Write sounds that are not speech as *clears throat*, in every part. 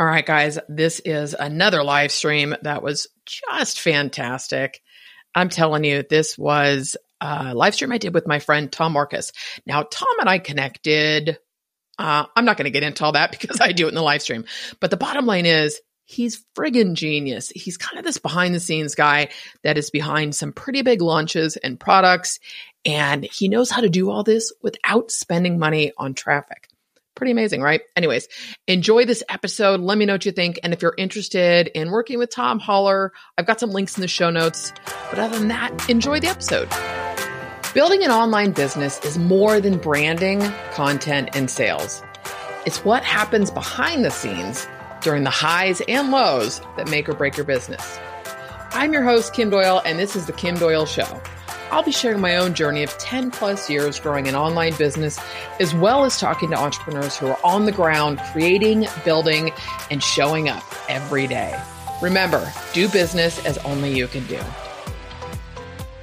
All right, guys, this is another live stream that was just fantastic. I'm telling you, this was a live stream I did with my friend Tom Morkes. Now, Tom and I connected. Uh, I'm not going to get into all that *laughs* because I do it in the live stream. But the bottom line is, he's friggin' genius. He's kind of this behind the scenes guy that is behind some pretty big launches and products. And he knows how to do all this without spending money on traffic. Pretty amazing, right? Anyways, enjoy this episode. Let me know what you think. And if you're interested in working with Tom Holler, I've got some links in the show notes. But other than that, enjoy the episode. Building an online business is more than branding, content, and sales. It's what happens behind the scenes during the highs and lows that make or break your business. I'm your host, Kim Doyle, and this is The Kim Doyle Show. I'll be sharing my own journey of 10 plus years growing an online business, as well as talking to entrepreneurs who are on the ground, creating, building, and showing up every day. Remember, do business as only you can do.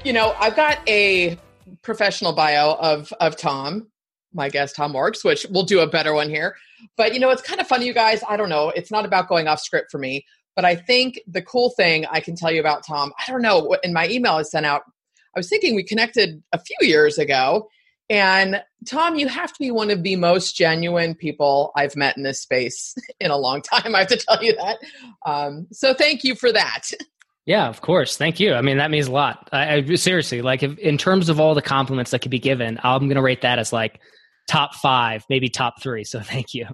You know, I've got a professional bio of, of Tom, my guest, Tom Morkes, which we'll do a better one here. But, you know, it's kind of funny, you guys. I don't know. It's not about going off script for me. But I think the cool thing I can tell you about Tom, I don't know, in my email I sent out I was thinking we connected a few years ago. And Tom, you have to be one of the most genuine people I've met in this space *laughs* in a long time. I have to tell you that. Um, so thank you for that. Yeah, of course. Thank you. I mean, that means a lot. I, I seriously, like, if, in terms of all the compliments that could be given, I'm going to rate that as like top five, maybe top three. So thank you.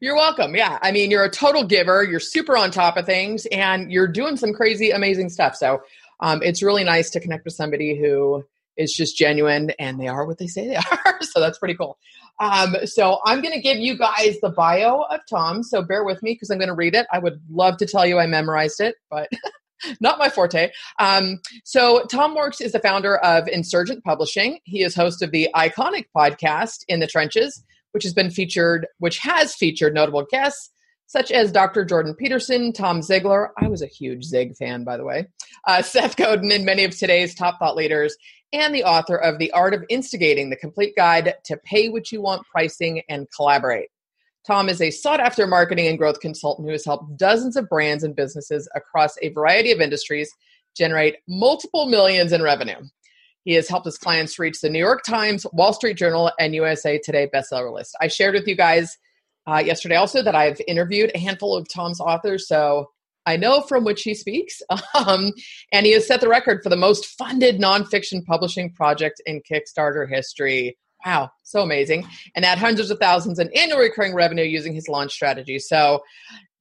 You're welcome. Yeah. I mean, you're a total giver. You're super on top of things and you're doing some crazy, amazing stuff. So um, it's really nice to connect with somebody who is just genuine and they are what they say they *laughs* are. so that's pretty cool. Um, so I'm going to give you guys the bio of Tom. So bear with me because I'm going to read it. I would love to tell you I memorized it, but *laughs* not my forte. Um, so Tom Morkes is the founder of Insurgent Publishing. He is host of the iconic podcast In the Trenches, which has been featured, which has featured notable guests such as Dr. Jordan Peterson, Tom Ziglar. I was a huge Zig fan, by the way. Uh, *laughs* Seth Godin, and many of today's top thought leaders, and the author of The Art of Instigating, the complete guide to pay what you want pricing and collaborate. Tom is a sought after marketing and growth consultant who has helped dozens of brands and businesses across a variety of industries generate multiple millions in revenue. He has helped his clients reach the New York Times, Wall Street Journal, and USA Today bestseller list. I shared with you guys uh, yesterday also that I've interviewed a handful of Tom's authors, so I know from which he speaks. *laughs* Um, and he has set the record for the most funded nonfiction publishing project in Kickstarter history. Wow, so amazing. And had hundreds of thousands in annual recurring revenue using his launch strategy. So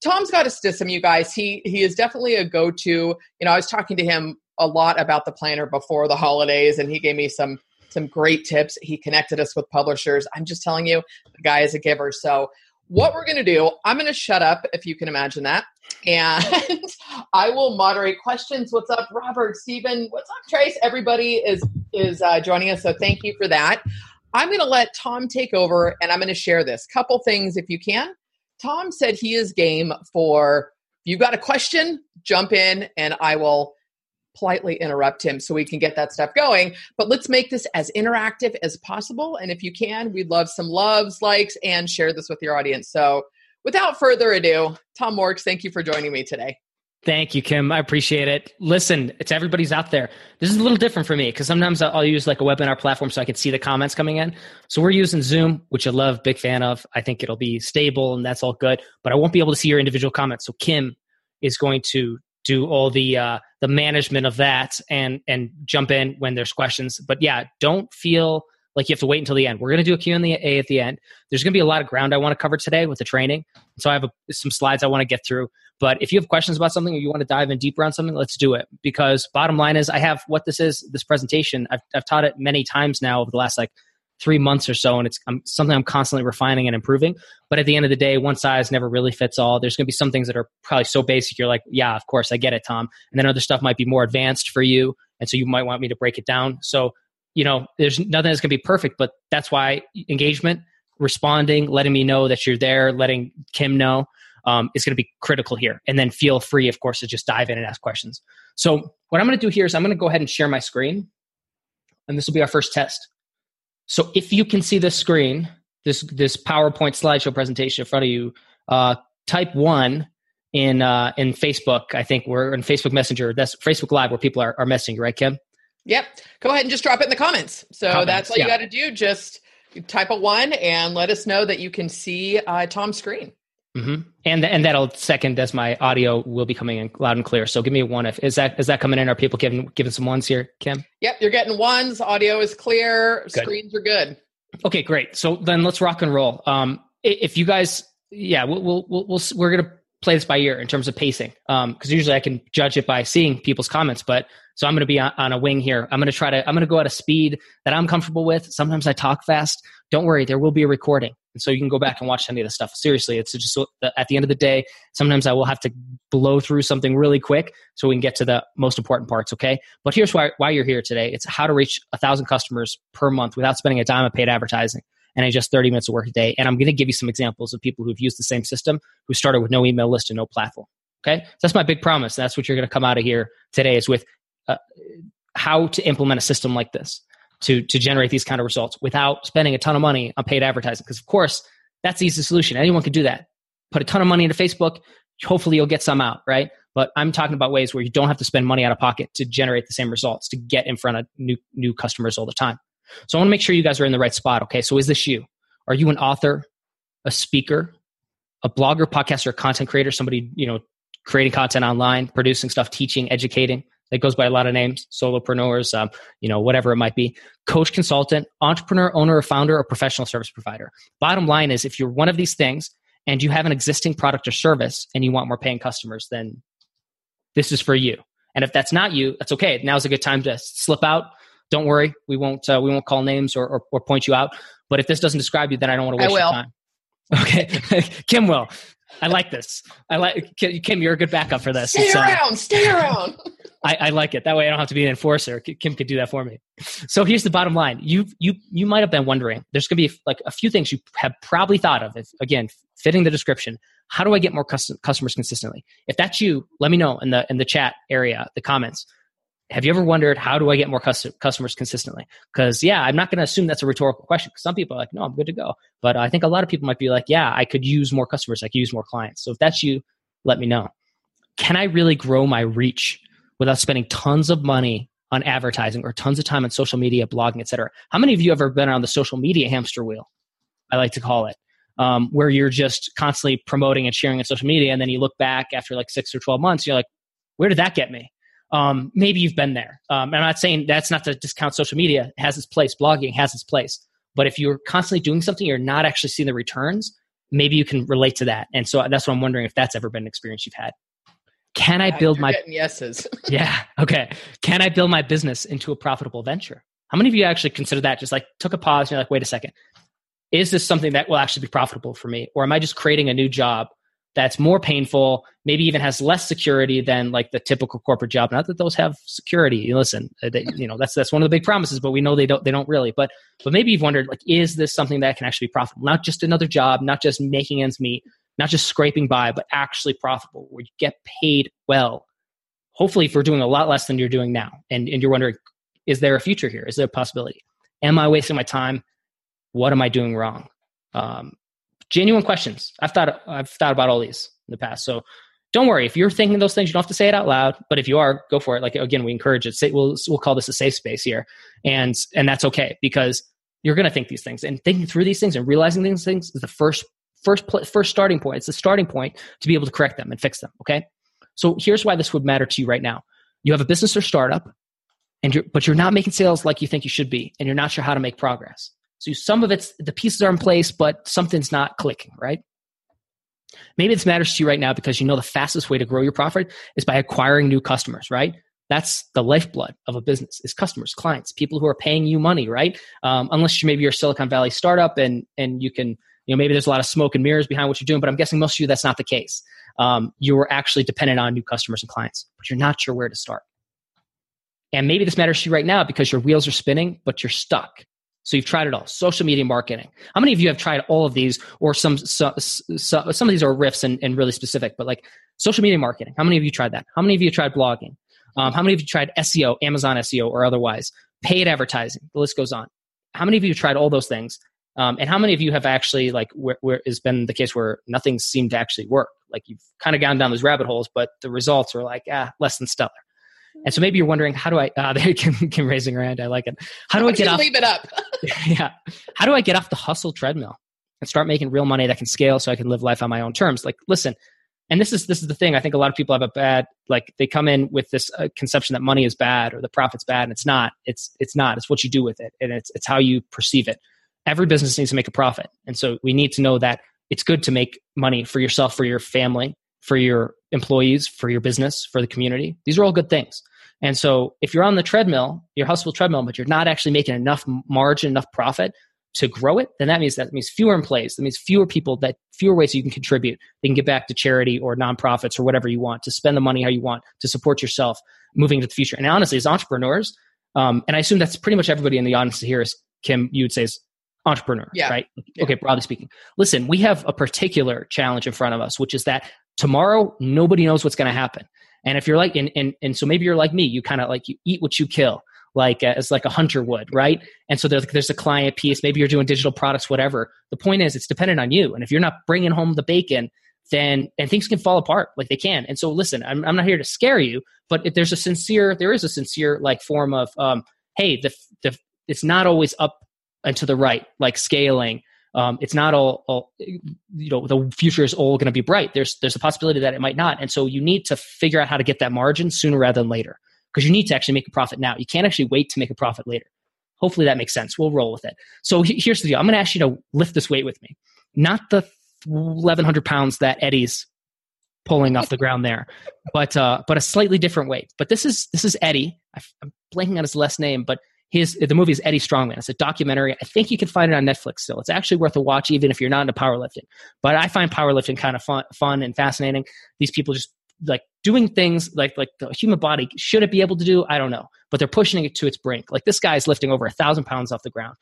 Tom's got a system, you guys. He he is definitely a go-to. You know, I was talking to him a lot about the planner before the holidays, and he gave me some some great tips. He connected us with publishers. I'm just telling you, the guy is a giver. So what we're going to do, I'm going to shut up if you can imagine that. And *laughs* I will moderate questions. What's up, Robert, Stephen? What's up, Trace? Everybody is is uh, joining us, so thank you for that. I'm going to let Tom take over, and I'm going to share this couple things if you can. Tom said he is game for. If you've got a question, jump in, and I will politely interrupt him so we can get that stuff going. But let's make this as interactive as possible. And if you can, we'd love some loves, likes, and share this with your audience. So without further ado, Tom Morkes, thank you for joining me today. Thank you, Kim. I appreciate it. Listen, it's everybody's out there. This is a little different for me because sometimes I'll use like a webinar platform so I can see the comments coming in. So we're using Zoom, which I love, big fan of. I think it'll be stable and that's all good, but I won't be able to see your individual comments. So Kim is going to do all the uh, the management of that and and jump in when there's questions. But yeah, don't feel like you have to wait until the end. We're going to do a Q&A at the end. There's going to be a lot of ground I want to cover today with the training. So I have a, some slides I want to get through. But if you have questions about something or you want to dive in deeper on something, let's do it. Because bottom line is I have what this is, this presentation. I've, I've taught it many times now over the last like three months or so, and it's I'm, something I'm constantly refining and improving. But at the end of the day, one size never really fits all. There's going to be some things that are probably so basic, you're like, yeah, of course, I get it, Tom. And then other stuff might be more advanced for you, and so you might want me to break it down. So, you know, there's nothing that's going to be perfect, but that's why engagement, responding, letting me know that you're there, letting Kim know. Um, is going to be critical here. And then feel free, of course, to just dive in and ask questions. So, what I'm going to do here is I'm going to go ahead and share my screen. And this will be our first test. So if you can see the screen, this this PowerPoint slideshow presentation in front of you, uh, type one in uh, in Facebook. I think we're in Facebook Messenger. That's Facebook Live where people are, are messaging right, Kim? Yep. Go ahead and just drop it in the comments. So comments, that's all yeah. you got to do. Just type a one and let us know that you can see uh, Tom's screen. Mm-hmm. And and that'll second as my audio will be coming in loud and clear. So give me a one if is that is that coming in? Are people giving giving some ones here, Kim? Yep, you're getting ones. Audio is clear. Good. Screens are good. Okay, great. So then let's rock and roll. Um, if you guys, yeah, we'll we'll, we'll, we'll we're gonna play this by ear in terms of pacing. Um, because usually I can judge it by seeing people's comments, but so I'm going to be on, on, a wing here. I'm going to try to, I'm to go at a speed that I'm comfortable with. Sometimes I talk fast. Don't worry, there will be a recording. And so you can go back and watch any of the stuff. Seriously, it's just at the end of the day, sometimes I will have to blow through something really quick so we can get to the most important parts, okay? But here's why, why you're here today. It's how to reach a thousand customers per month without spending a dime of paid advertising and in just 30 minutes of work a day. And I'm going to give you some examples of people who've used the same system who started with no email list and no platform. Okay. So that's my big promise. That's what you're going to come out of here today is with uh, how to implement a system like this to, to generate these kind of results without spending a ton of money on paid advertising. Because of course, that's the easy solution. Anyone can do that. Put a ton of money into Facebook. Hopefully you'll get some out, right? But I'm talking about ways where you don't have to spend money out of pocket to generate the same results, to get in front of new, new customers all the time. So I want to make sure you guys are in the right spot. Okay. So is this you? Are you an author, a speaker, a blogger, podcaster, content creator, somebody, you know, creating content online, producing stuff, teaching, educating? That goes by a lot of names, solopreneurs, um, you know, whatever it might be. Coach, consultant, entrepreneur, owner, or founder, or professional service provider. Bottom line is if you're one of these things and you have an existing product or service and you want more paying customers, then this is for you. And if that's not you, that's okay. Now's a good time to slip out, don't worry, we won't uh, we won't call names or, or, or point you out. But if this doesn't describe you, then I don't want to waste your time. Okay, *laughs* Kim will. I like this. I like Kim. You're a good backup for this. Stay around. Uh, stay around. *laughs* I, I, like it. That way, I don't have to be an enforcer. Kim could do that for me. So here's the bottom line. You you you might have been wondering. There's going to be like a few things you have probably thought of. If, again, fitting the description. How do I get more custom, customers consistently? If that's you, let me know in the in the chat area, the comments have you ever wondered how do I get more custom, customers consistently? Because yeah, I'm not going to assume that's a rhetorical question. Because Some people are like, no, I'm good to go. But I think a lot of people might be like, yeah, I could use more customers. I could use more clients. So if that's you, let me know. Can I really grow my reach without spending tons of money on advertising or tons of time on social media, blogging, etc.? How many of you have ever been on the social media hamster wheel? I like to call it. Um, where you're just constantly promoting and sharing on social media, and then you look back after like six or twelve months, you're like, "Where did that get me?" Um, maybe you've been there. Um, I'm not saying that's not to discount social media. It has its place. Blogging has its place. But if you're constantly doing something, you're not actually seeing the returns. Maybe you can relate to that. And so that's what I'm wondering if that's ever been an experience you've had. Can I build my yeses? *laughs* yeah. Okay. Can I build my business into a profitable venture? How many of you actually consider that? Just like took a pause and you're like, wait a second. Is this something that will actually be profitable for me? Or am I just creating a new job that's more painful, maybe even has less security than like the typical corporate job. Not that those have security. Listen, uh, they, you know that's that's one of the big promises, but we know they don't they don't really. But but maybe you've wondered like, is this something that can actually be profitable? Not just another job, not just making ends meet, not just scraping by, but actually profitable, where you get paid well. Hopefully, for doing a lot less than you're doing now, and and you're wondering, is there a future here? Is there a possibility? Am I wasting my time? What am I doing wrong? Um, genuine questions. I've thought I've thought about all these in the past. So don't worry if you're thinking those things. You don't have to say it out loud, but if you are, go for it. Like again, we encourage it. Say, we'll we'll call this a safe space here, and and that's okay because you're going to think these things and thinking through these things and realizing these things is the first first first starting point. It's the starting point to be able to correct them and fix them. Okay. So here's why this would matter to you right now. You have a business or startup, and you're but you're not making sales like you think you should be, and you're not sure how to make progress. So some of it's the pieces are in place, but something's not clicking, right? Maybe this matters to you right now because you know the fastest way to grow your profit is by acquiring new customers, right? That's the lifeblood of a business is customers, clients, people who are paying you money, right? Um, unless you maybe you're a Silicon Valley startup and and you can, you know, maybe there's a lot of smoke and mirrors behind what you're doing, but I'm guessing most of you that's not the case. Um, you're actually dependent on new customers and clients, but you're not sure where to start. And maybe this matters to you right now because your wheels are spinning, but you're stuck. So you've tried it all. Social media marketing. How many of you have tried all of these, or some so, so, some of these are riffs and, and really specific, but like social media marketing. How many of you tried that? How many of you tried blogging? Um, how many of you tried SEO, Amazon SEO, or otherwise? Paid advertising. The list goes on. How many of you tried all those things? Um, and how many of you have actually like where, where has been the case where nothing seemed to actually work? Like you've kind of gone down those rabbit holes, but the results are like ah less than stellar. And so maybe you're wondering, how do I? Uh, *laughs* there, Kim, Kim raising her hand. I like it. How do I get off? Leave it up. *laughs* *laughs* yeah. How do I get off the hustle treadmill and start making real money that can scale so I can live life on my own terms? Like, listen, and this is this is the thing. I think a lot of people have a bad like they come in with this uh, conception that money is bad or the profit's bad, and it's not. It's it's not. It's what you do with it, and it's it's how you perceive it. Every business needs to make a profit, and so we need to know that it's good to make money for yourself, for your family, for your employees, for your business, for the community. These are all good things. And so if you're on the treadmill, your hustle will treadmill, but you're not actually making enough margin, enough profit to grow it, then that means that means fewer employees. That means fewer people that fewer ways you can contribute. They can get back to charity or nonprofits or whatever you want to spend the money how you want to support yourself moving into the future. And honestly, as entrepreneurs, um, and I assume that's pretty much everybody in the audience here is Kim, you would say is entrepreneur, yeah. right? Yeah. Okay, broadly speaking. Listen, we have a particular challenge in front of us, which is that tomorrow nobody knows what's going to happen. And if you're like, and, and, and so maybe you're like me, you kind of like, you eat what you kill, like uh, as like a hunter would, right? And so there's, there's a client piece, maybe you're doing digital products, whatever. The point is it's dependent on you. And if you're not bringing home the bacon, then, and things can fall apart like they can. And so listen, I'm, I'm not here to scare you, but if there's a sincere, there is a sincere like form of, um, hey, the, the, it's not always up and to the right, like scaling um, it's not all, all, you know the future is all going to be bright. There's there's a possibility that it might not. And so you need to figure out how to get that margin sooner rather than later because you need to actually make a profit now. You can't actually wait to make a profit later. Hopefully that makes sense. We'll roll with it. So here's the deal. I'm going to ask you to lift this weight with me. Not the 1100 pounds that eddie's pulling off the ground there but uh but a slightly different weight. But this is this is eddie. I'm blanking on his last name but his the movie is Eddie Strongman. It's a documentary. I think you can find it on Netflix still. It's actually worth a watch, even if you're not into powerlifting. But I find powerlifting kind of fun, fun and fascinating. These people just like doing things like like the human body should it be able to do? I don't know, but they're pushing it to its brink. Like this guy is lifting over a thousand pounds off the ground,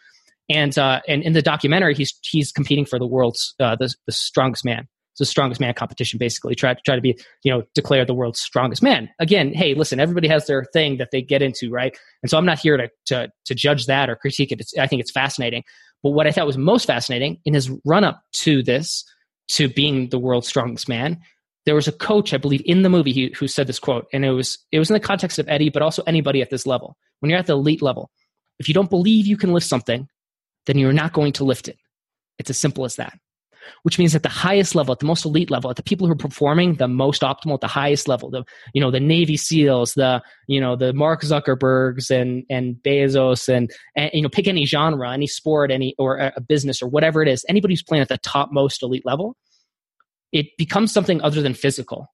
and uh, and in the documentary, he's he's competing for the world's uh, the, the strongest man the strongest man competition basically. Try to try to be you know declare the world's strongest man. Again hey listen everybody has their thing that they get into right? And so i'm not here to to, to judge that or critique it. It's, i think it's fascinating. But what i thought was most fascinating in his run up to this to being the world's strongest man there was a coach i believe in the movie who, who said this quote and it was it was in the context of eddie but also anybody at this level. When you're at the elite level if you don't believe you can lift something then you're not going to lift it. It's as simple as that which means at the highest level, at the most elite level, at the people who are performing the most optimal at the highest level, the you know the Navy SEALs, the you know the Mark Zuckerbergs and and Bezos and, and you know pick any genre, any sport, any or a business or whatever it is, anybody who's playing at the top most elite level, it becomes something other than physical.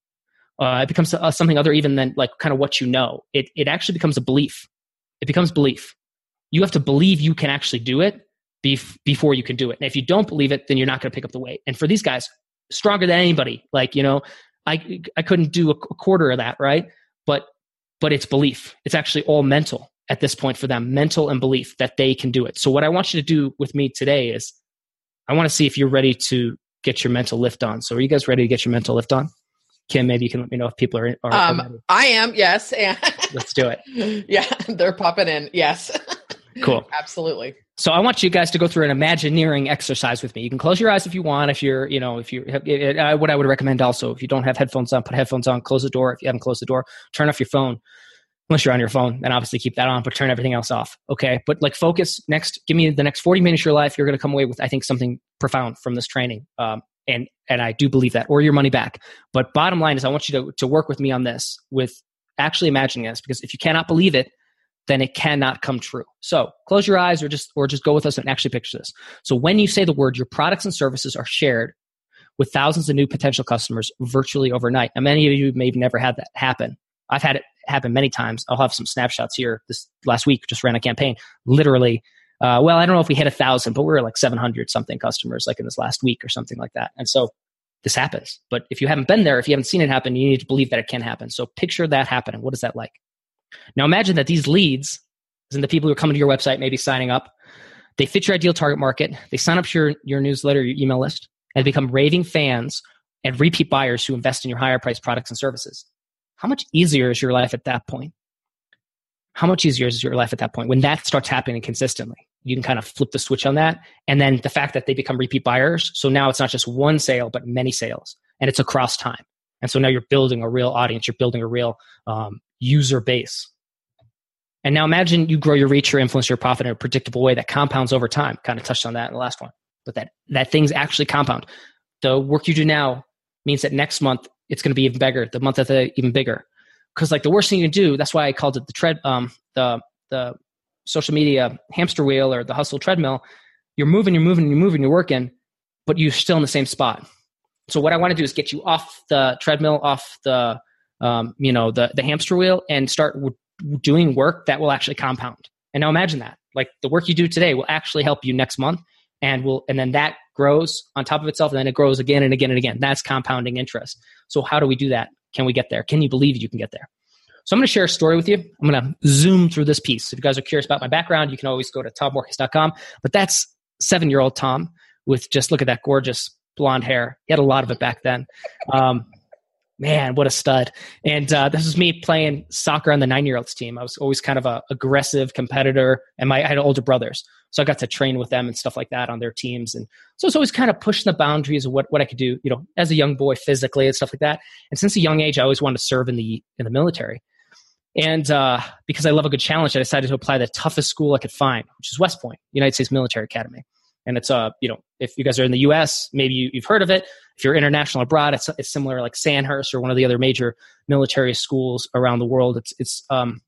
Uh, it becomes uh, something other even than like kind of what you know. It it actually becomes a belief. It becomes belief. You have to believe you can actually do it bef- before you can do it. And if you don't believe it, then you're not going to pick up the weight. And for these guys, stronger than anybody. Like, you know, I I couldn't do a, a quarter of that, right? But but it's belief. It's actually all mental at this point for them, mental and belief that they can do it. So what I want you to do with me today is I want to see if you're ready to get your mental lift on. So are you guys ready to get your mental lift on? Kim, maybe you can let me know if people are. are um, I am. Yes. And Let's do it. *laughs* Yeah, they're popping in. Yes. *laughs* *clears throat* Cool. Absolutely. So I want you guys to go through an imagineering exercise with me. You can close your eyes if you want. If you're, you know, if you, uh, what I would recommend also, if you don't have headphones on, put headphones on. Close the door. If you haven't closed the door, turn off your phone. Unless you're on your phone, then obviously keep that on, but turn everything else off. Okay. But like focus. Next, give me the next 40 minutes of your life. You're going to come away with, I think, something profound from this training. Um, and and I do believe that, or your money back. But bottom line is, I want you to to work with me on this with actually imagining this, because if you cannot believe it, then it cannot come true. So close your eyes or just or just go with us and actually picture this. So when you say the word, your products and services are shared with thousands of new potential customers virtually overnight. And many of you may have never had that happen. I've had it happen many times. I'll have some snapshots here. This last week, just ran a campaign. Literally, uh, well, I don't know if we hit a thousand, but we are like 700 something customers like in this last week or something like that. And so this happens. But if you haven't been there, if you haven't seen it happen, you need to believe that it can happen. So picture that happening. What is that like? Now imagine that these leads, and the people who are coming to your website, maybe signing up, they fit your ideal target market. They sign up to your, your newsletter, your email list, and become raving fans and repeat buyers who invest in your higher priced products and services. How much easier is your life at that point? How much easier is your life at that point when that starts happening consistently? you can kind of flip the switch on that. And then the fact that they become repeat buyers. So now it's not just one sale, but many sales, and it's across time. And so now you're building a real audience, you're building a real um, user base. And now imagine you grow your reach, your influence, your profit in a predictable way that compounds over time. Kind of touched on that in the last one, but that that things actually compound. The work you do now means that next month it's going to be even bigger. The month after even bigger. Because like the worst thing you can do, that's why I called it the tread, um, the the social media hamster wheel or the hustle treadmill. You're moving, you're moving, you're moving, you're working, but you're still in the same spot. So what I want to do is get you off the treadmill, off the um, you know the the hamster wheel, and start w- doing work that will actually compound. And now imagine that, like the work you do today will actually help you next month, and will and then that grows on top of itself, and then it grows again and again and again. That's compounding interest. So how do we do that? Can we get there? Can you believe you can get there? So I'm going to share a story with you. I'm going to zoom through this piece. If you guys are curious about my background, you can always go to tommorkes.com. But that's seven year old Tom with just look at that gorgeous blonde hair. He had a lot of it back then. Um, man, what a stud. And uh, this was me playing soccer on the nine year olds team. I was always kind of a aggressive competitor, and my, I had older brothers. So I got to train with them and stuff like that on their teams. And so it's always kind of pushing the boundaries of what, what I could do, you know, as a young boy physically and stuff like that. And since a young age, I always wanted to serve in the in the military. And uh, because I love a good challenge, I decided to apply the toughest school I could find, which is West Point, United States Military Academy. And it's, uh, you know, if you guys are in the US, maybe you, have heard of it. If you're international abroad, it's, it's similar like Sandhurst or one of the other major military schools around the world. It's, it's, um,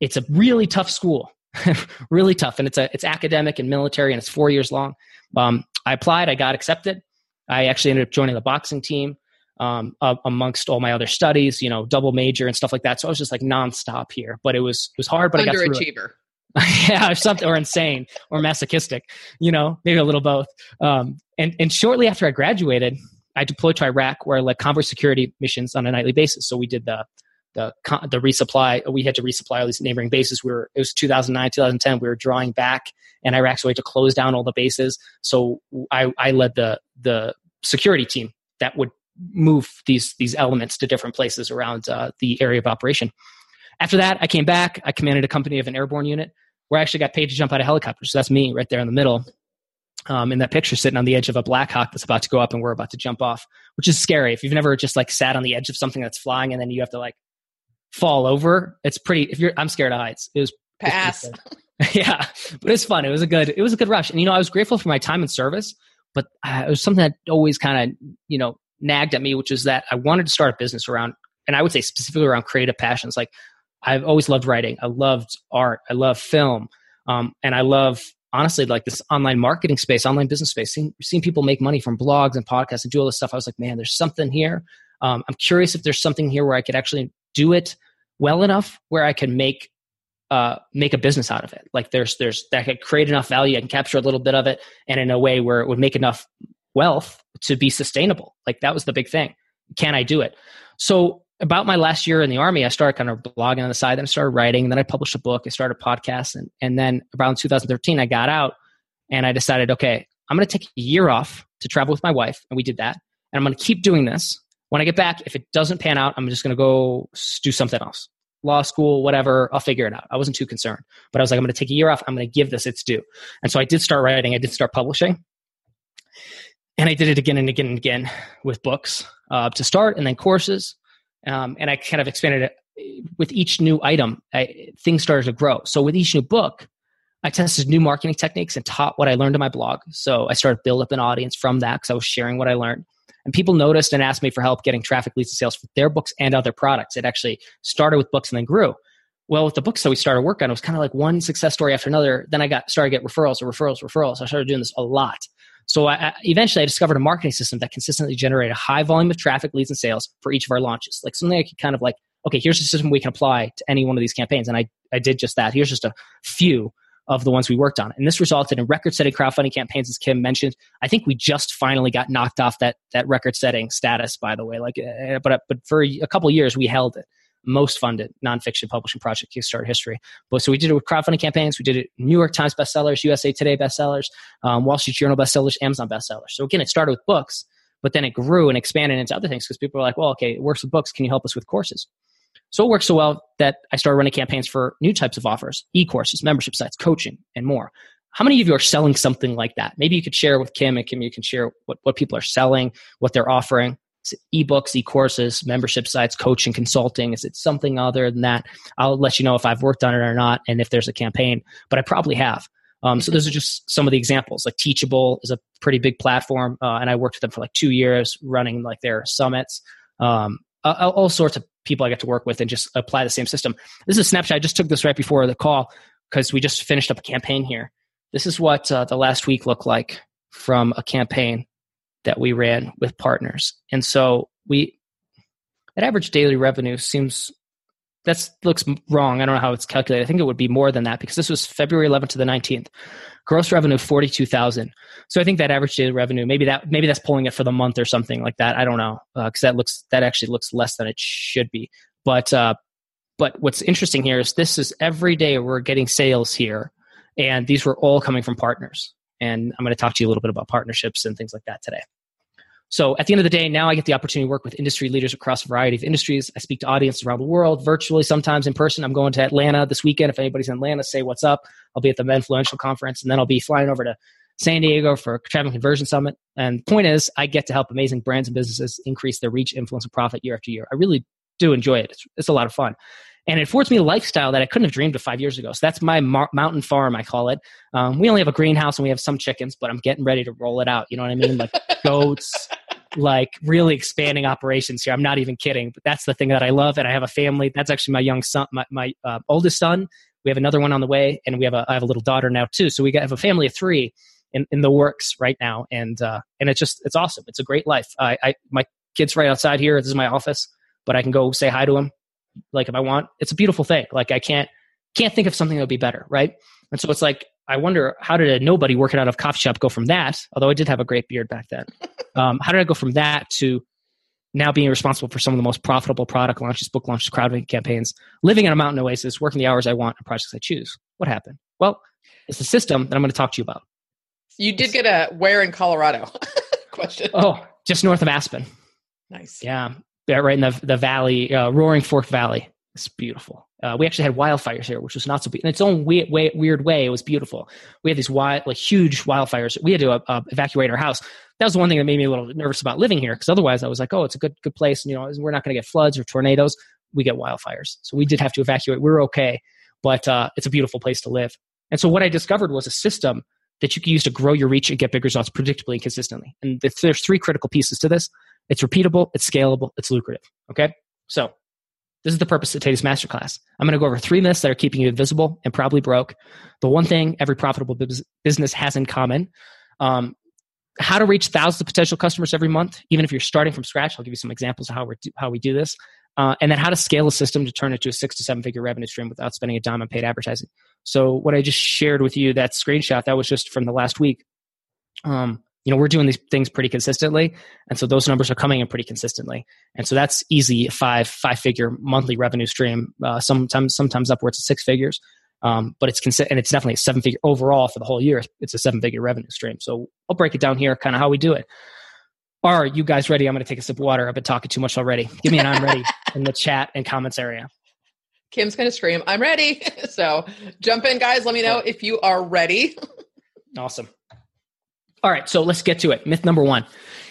it's a really tough school, *laughs* really tough. And it's a, it's academic and military and it's four years long. Um, I applied, I got accepted. I actually ended up joining the boxing team um, uh, amongst all my other studies, you know, double major and stuff like that. So I was just like nonstop here, but it was it was hard. But I got through it. *laughs* yeah, or something, or insane, or masochistic, you know, maybe a little both. Um, and and shortly after I graduated, I deployed to Iraq, where I led convoy security missions on a nightly basis. So we did the the the resupply. We had to resupply all these neighboring bases. We were it was 2009, 2010. We were drawing back, and Iraq so we to close down all the bases. So I I led the the security team that would move these these elements to different places around uh, the area of operation. After that, I came back. I commanded a company of an airborne unit where I actually got paid to jump out of helicopters. So that's me right there in the middle. Um, in that picture, sitting on the edge of a Black Hawk that's about to go up, and we're about to jump off, which is scary. If you've never just like sat on the edge of something that's flying and then you have to like fall over, it's pretty. If you're, I'm scared of heights. It was pass. *laughs* yeah, but it's fun. It was a good. It was a good rush, and you know, I was grateful for my time in service, but uh, it was something that always kind of you know nagged at me, which is that I wanted to start a business around, and I would say specifically around creative passions. Like I've always loved writing. I loved art. I love film. Um, and I love honestly like this online marketing space, online business space, seeing, seeing people make money from blogs and podcasts and do all this stuff. I was like, man, there's something here. Um, I'm curious if there's something here where I could actually do it well enough where I can make uh, make a business out of it. Like there's there's that could create enough value. Can capture a little bit of it, and in a way where it would make enough wealth to be sustainable. Like that was the big thing. Can I do it? So about my last year in the army, I started kind of blogging on the side, then I started writing, then I published a book, I started a podcast, and, and then around 2013, I got out and I decided, okay, I'm going to take a year off to travel with my wife, and we did that. And I'm going to keep doing this. When I get back, if it doesn't pan out, I'm just going to go do something else. Law school, whatever, I'll figure it out. I wasn't too concerned. But I was like, I'm going to take a year off. I'm going to give this its due. And so I did start writing. I did start publishing and I did it again and again and again with books uh, to start, and then courses, um, and I kind of expanded it with each new item. I, things started to grow. So with each new book, I tested new marketing techniques and taught what I learned in my blog. So I started build up an audience from that because I was sharing what I learned. And people noticed and asked me for help getting traffic leads and sales for their books and other products. It actually started with books and then grew. Well, with the books that we started working on, it was kind of like one success story after another. Then I got started to get referrals referrals, referrals. I started doing this a lot. So I, I, eventually I discovered a marketing system that consistently generated a high volume of traffic, leads, and sales for each of our launches. Like something I could kind of like, okay, here's a system we can apply to any one of these campaigns. And I, I did just that. Here's just a few of the ones we worked on. And this resulted in record setting crowdfunding campaigns, as Kim mentioned. I think we just finally got knocked off that, that record setting status, by the way. Like, uh, but, but for a couple years, we held it most funded nonfiction publishing project Kickstarter history. But so we did it with crowdfunding campaigns. We did it New York Times bestsellers, USA Today bestsellers, um, Wall Street Journal bestsellers, Amazon bestsellers. So again, it started with books, but then it grew and expanded into other things because people were like, well, okay, it works with books. Can you help us with courses? So it worked so well that I started running campaigns for new types of offers, e-courses, membership sites, coaching, and more. how many of you are selling something like that? Maybe you could share with Kim, and Kim, you can share what, what people are selling, what they're offering. Ebooks, e-courses, membership sites, coaching, consulting. Is it something other than that? I'll let you know if I've worked on it or not, and if there's a campaign. But I probably have. Um, so those are just some of the examples. Like Teachable is a pretty big platform, uh, and I worked with them for like two years, running like their summits. Um, all, all sorts of people I get to work with and just apply the same system. This is a snapshot. I just took this right before the call because we just finished up a campaign here. This is what uh, the last week looked like from a campaign that we ran with partners. And so we, that average daily revenue seems that looks wrong. I don't know how it's calculated. I think it would be more than that because this was February 11th to the 19th. Gross revenue 42,000. So I think that average daily revenue maybe that maybe that's pulling it for the month or something like that. I don't know because uh, that looks that actually looks less than it should be. But uh, but what's interesting here is this is every day we're getting sales here, and these were all coming from partners. And I'm going to talk to you a little bit about partnerships and things like that today. So at the end of the day, now I get the opportunity to work with industry leaders across a variety of industries. I speak to audiences around the world, virtually, sometimes in person. I'm going to Atlanta this weekend. If anybody's in Atlanta, say what's up. I'll be at the Influential Conference, and then I'll be flying over to San Diego for a Traveling Conversion Summit. And the point is, I get to help amazing brands and businesses increase their reach, influence, and profit year after year. I really do enjoy it. It's, it's a lot of fun. And it affords me a lifestyle that I couldn't have dreamed of five years ago. So that's my mar- mountain farm, I call it. Um, we only have a greenhouse and we have some chickens, but I'm getting ready to roll it out. You know what I mean? Like *laughs* goats, like really expanding operations here. I'm not even kidding, but that's the thing that I love. And I have a family. That's actually my young son, my, my uh, oldest son. We have another one on the way, and we have a I have a little daughter now too. So we got, have a family of three in, in the works right now, and uh, and it's just it's awesome. It's a great life. I, I my kids right outside here. This is my office, but I can go say hi to them like if I want. It's a beautiful thing. Like I can't can't think of something that would be better, right? And so it's like I wonder how did a nobody working out of coffee shop go from that? Although I did have a great beard back then. *laughs* Um, how did I go from that to now being responsible for some of the most profitable product launches, book launches, crowdfunding campaigns, living in a mountain oasis, working the hours I want on projects I choose? What happened? Well, it's the system that I'm going to talk to you about. You did get a where in Colorado *laughs* question. Oh, just north of Aspen. Nice. Yeah, right in the the valley, uh, Roaring Fork Valley. It's beautiful. Uh, we actually had wildfires here, which was not so be- in its own weird way, weird way. It was beautiful. We had these wild, like huge wildfires. We had to uh, uh, evacuate our house. That was the one thing that made me a little nervous about living here because otherwise I was like, oh, it's a good good place. And, you know, we're not going to get floods or tornadoes. We get wildfires, so we did have to evacuate. We were okay, but uh, it's a beautiful place to live. And so what I discovered was a system that you can use to grow your reach and get big results predictably and consistently. And there's three critical pieces to this. It's repeatable, it's scalable, it's lucrative. Okay, so this is the purpose of today's masterclass. I'm going to go over three myths that are keeping you invisible and probably broke. The one thing every profitable business has in common. Um, how to reach thousands of potential customers every month, even if you're starting from scratch. I'll give you some examples of how we do, how we do this, uh, and then how to scale a system to turn it to a six to seven figure revenue stream without spending a dime on paid advertising. So, what I just shared with you, that screenshot, that was just from the last week. Um, you know we're doing these things pretty consistently and so those numbers are coming in pretty consistently. And so that's easy five five figure monthly revenue stream uh, sometimes sometimes upwards of six figures. Um, but it's consi- and it's definitely a seven figure overall for the whole year it's a seven figure revenue stream. So i'll break it down here kind of how we do it. Are you guys ready? I'm going to take a sip of water. I've been talking too much already. Give me an i'm ready *laughs* in the chat and comments area kim's going to scream i'm ready *laughs* so jump in guys let me know if you are ready awesome all right, so let's get to it. Myth number one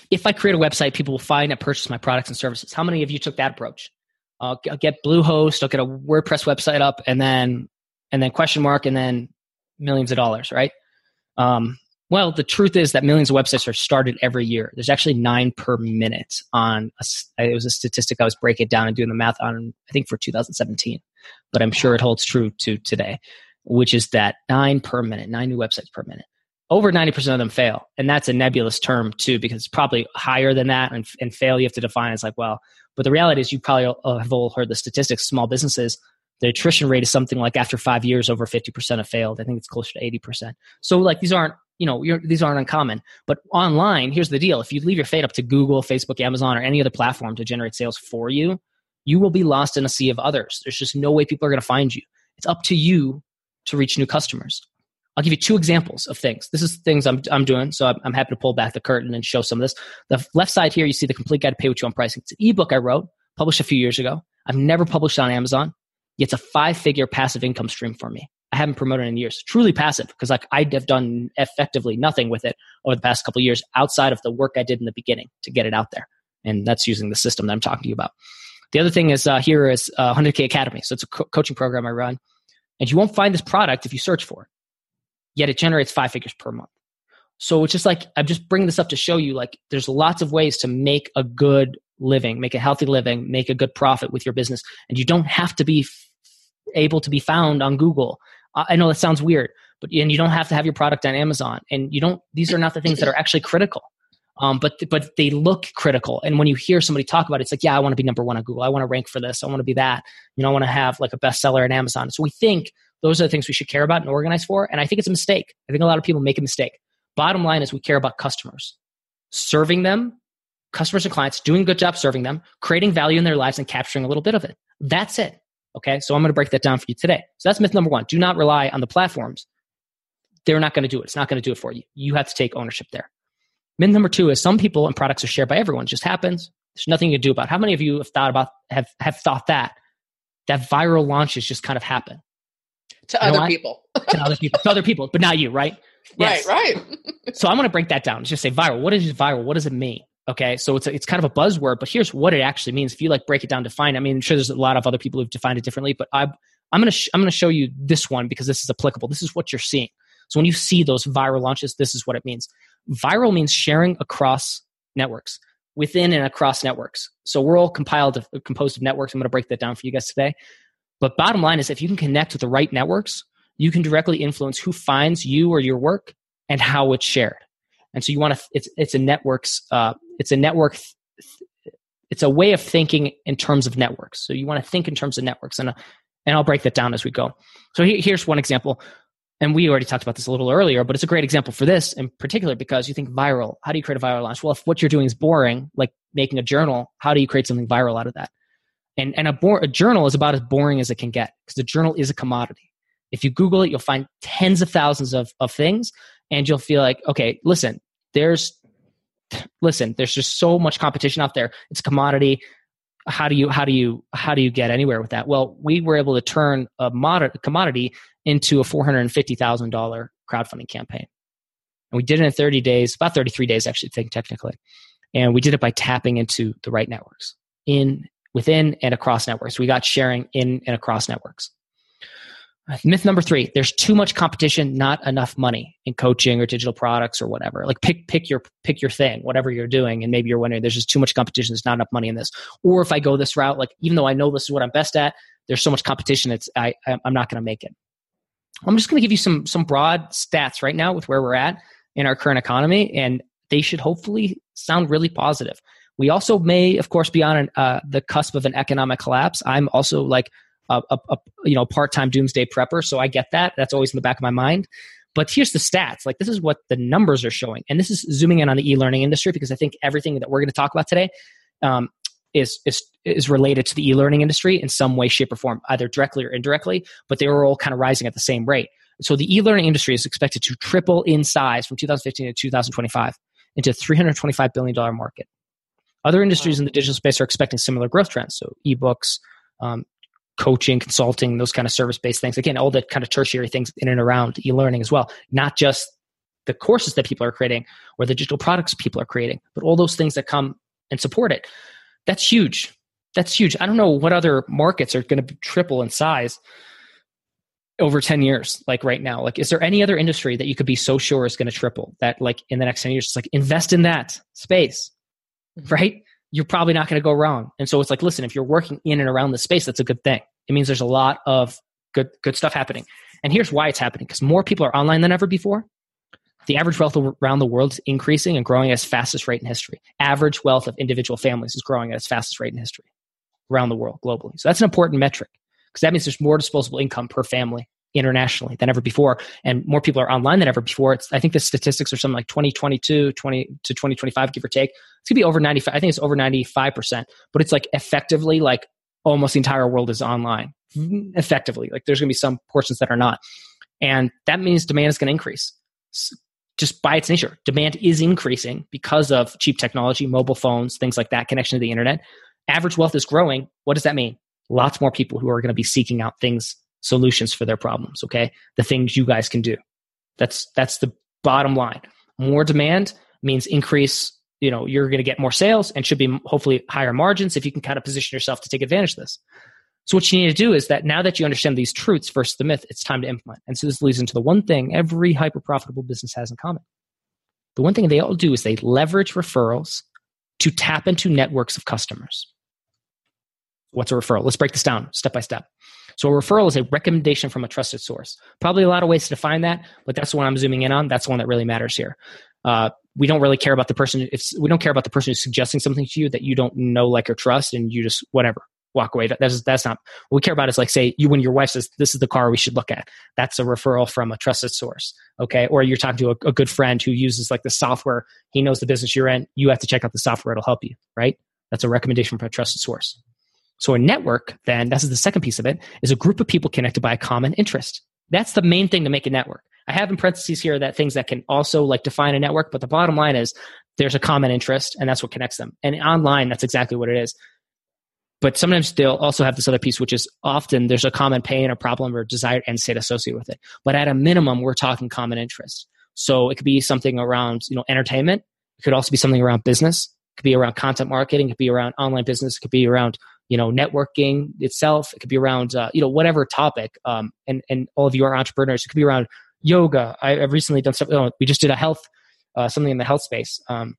if I create a website, people will find and purchase my products and services. How many of you took that approach? I'll get Bluehost, I'll get a WordPress website up, and then and then question mark, and then millions of dollars, right? Um, well, the truth is that millions of websites are started every year. There's actually nine per minute on. A, it was a statistic I was breaking down and doing the math on. I think for 2017, but I'm sure it holds true to today, which is that nine per minute, nine new websites per minute over 90% of them fail. And that's a nebulous term too, because it's probably higher than that. And, and fail, you have to define it's like, well, but the reality is you probably have all heard the statistics, small businesses, the attrition rate is something like after five years, over 50% have failed. I think it's closer to 80%. So like these aren't, you know, these aren't uncommon. But online, here's the deal. If you leave your fate up to Google, Facebook, Amazon, or any other platform to generate sales for you, you will be lost in a sea of others. There's just no way people are going to find you. It's up to you to reach new customers. I'll give you two examples of things. This is things I'm, I'm doing, so I'm, I'm happy to pull back the curtain and show some of this. The left side here, you see the complete guide to pay what you want pricing. It's an ebook I wrote, published a few years ago. I've never published on Amazon. It's a five figure passive income stream for me. I haven't promoted in years. Truly passive because like I have done effectively nothing with it over the past couple years outside of the work I did in the beginning to get it out there. And that's using the system that I'm talking to you about. The other thing is uh, here is uh, 100K Academy. So it's a co- coaching program I run. And you won't find this product if you search for it. Yet it generates five figures per month. So it's just like, I'm just bringing this up to show you like there's lots of ways to make a good living, make a healthy living, make a good profit with your business. And you don't have to be f- able to be found on Google. I know that sounds weird, but and you don't have to have your product on Amazon. And you don't, these are not the things that are actually critical. Um, but but they look critical. And when you hear somebody talk about it, it's like, yeah, I want to be number one on Google. I want to rank for this. I want to be that. You know, I want to have like a bestseller at Amazon. So we think those are the things we should care about and organize for. And I think it's a mistake. I think a lot of people make a mistake. Bottom line is we care about customers, serving them, customers and clients, doing a good job serving them, creating value in their lives, and capturing a little bit of it. That's it. Okay. So I'm going to break that down for you today. So that's myth number one. Do not rely on the platforms. They're not going to do it. It's not going to do it for you. You have to take ownership there. Myth number two is some people and products are shared by everyone. It just happens. There's nothing you can do about. It. How many of you have thought about have have thought that that viral launches just kind of happen to you other people, to other people, to other people, but not you, right? *laughs* Yes. Right, right. so I'm going to break that down. Let's just say viral. What is viral? What does it mean? Okay, so it's a, it's kind of a buzzword, but here's what it actually means. If you like break it down, define. I mean, I'm sure there's a lot of other people who've defined it differently, but I I'm gonna sh- I'm gonna show you this one because this is applicable. This is what you're seeing. So when you see those viral launches, this is what it means. Viral means sharing across networks, within and across networks. So we're all compiled, of, composed of networks. I'm going to break that down for you guys today. But bottom line is, if you can connect with the right networks, you can directly influence who finds you or your work and how it's shared. And so you want to, it's, it's a networks, uh, it's a network, th- it's a way of thinking in terms of networks. So you want to think in terms of networks. And, uh, and I'll break that down as we go. So he, here's one example and we already talked about this a little earlier, but it's a great example for this in particular because you think viral. How do you create a viral launch? Well, if what you're doing is boring, like making a journal, how do you create something viral out of that? And and a, a journal is about as boring as it can get because the journal is a commodity. If you Google it, you'll find tens of thousands of, of things, and you'll feel like, okay, listen, there's listen, there's just so much competition out there. It's a commodity. How do you how do you how do you get anywhere with that? Well, we were able to turn a mod- commodity into a $450,000 crowdfunding campaign. And we did it in 30 days, about 33 days actually, think technically. And we did it by tapping into the right networks in within and across networks. We got sharing in and across networks. Myth number three: There's too much competition, not enough money in coaching or digital products or whatever. Like pick pick your pick your thing, whatever you're doing, and maybe you're wondering there's just too much competition. There's not enough money in this. Or if I go this route, like even though I know this is what I'm best at, there's so much competition. It's I I'm not going to make it. I'm just going to give you some some broad stats right now with where we're at in our current economy, and they should hopefully sound really positive. We also may, of course, be on an, uh, the cusp of an economic collapse. I'm also like a, a, a you know part time doomsday prepper, so I get that. That's always in the back of my mind. But here's the stats. Like this is what the numbers are showing, and this is zooming in on the e-learning industry because I think everything that we're going to talk about today um, is is is related to the e-learning industry in some way, shape, or form, either directly or indirectly. But they were all kind of rising at the same rate. So the e-learning industry is expected to triple in size from 2015 to 2025 into a 325 billion dollar market. Other industries in the digital space are expecting similar growth trends. So ebooks, um, coaching, consulting, those kind of service based things. Again, all the kind of tertiary things in and around e-learning as well, not just the courses that people are creating or the digital products people are creating, but all those things that come and support it. That's huge. That's huge. I don't know what other markets are going to triple in size over 10 years like right now like is there any other industry that you could be so sure is going to triple that like in the next 10 years it's like invest in that space mm-hmm. right you're probably not going to go wrong and so it's like listen if you're working in and around the space that's a good thing it means there's a lot of good good stuff happening and here's why it's happening because more people are online than ever before the average wealth around the world is increasing and growing at its fastest rate in history. Average wealth of individual families is growing at its fastest rate in history around the world globally. So that's an important metric because that means there's more disposable income per family internationally than ever before and more people are online than ever before it's, i think the statistics are something like 2022 20 to 2025 give or take it's going to be over 95 i think it's over 95% but it's like effectively like almost the entire world is online mm-hmm. effectively like there's going to be some portions that are not and that means demand is going to increase just by its nature, demand is increasing because of cheap technology, mobile phones, things like that, connection to the internet. Average wealth is growing. What does that mean? Lots more people who are going to be seeking out things solutions for their problems. Okay. The things you guys can do. That's, that's the bottom line. More demand means increase, you know, you're going to get more sales and should be hopefully higher margins if you can kind of position yourself to take advantage of this. So what you need to do is that now that you understand these truths versus the myth, it's time to implement. And so this leads into the one thing every hyper profitable business has in common. The one thing they all do is they leverage referrals to tap into networks of customers. What's a referral? Let's break this down step by step. So a referral is a recommendation from a trusted source. Probably a lot of ways to define that, but that's the one I'm zooming in on. That's the one that really matters here. Uh, we don't really care about the person if we don't care about the person who's suggesting something to you that you don't know, like, or trust, and you just whatever walk away. That's that's not what we care about. Is like say you when your wife says this is the car we should look at. That's a referral from a trusted source. Okay, or you're talking to a, a good friend who uses like the software. He knows the business you're in. You have to check out the software. It'll help you. Right. That's a recommendation from a trusted source. So a network, then, that's the second piece of it, is a group of people connected by a common interest. That's the main thing to make a network. I have in parentheses here that things that can also like define a network, but the bottom line is there's a common interest and that's what connects them. And online, that's exactly what it is. But sometimes they'll also have this other piece, which is often there's a common pain or problem or desired end state associated with it. But at a minimum, we're talking common interest. So it could be something around, you know, entertainment. It could also be something around business. It could be around content marketing. It could be around online business. It could be around, you know, networking itself. It could be around, uh, you know, whatever topic. Um, and, and all of you are entrepreneurs. It could be around yoga. I, have recently done stuff. Oh, we just did a health, uh, something in the health space. Um,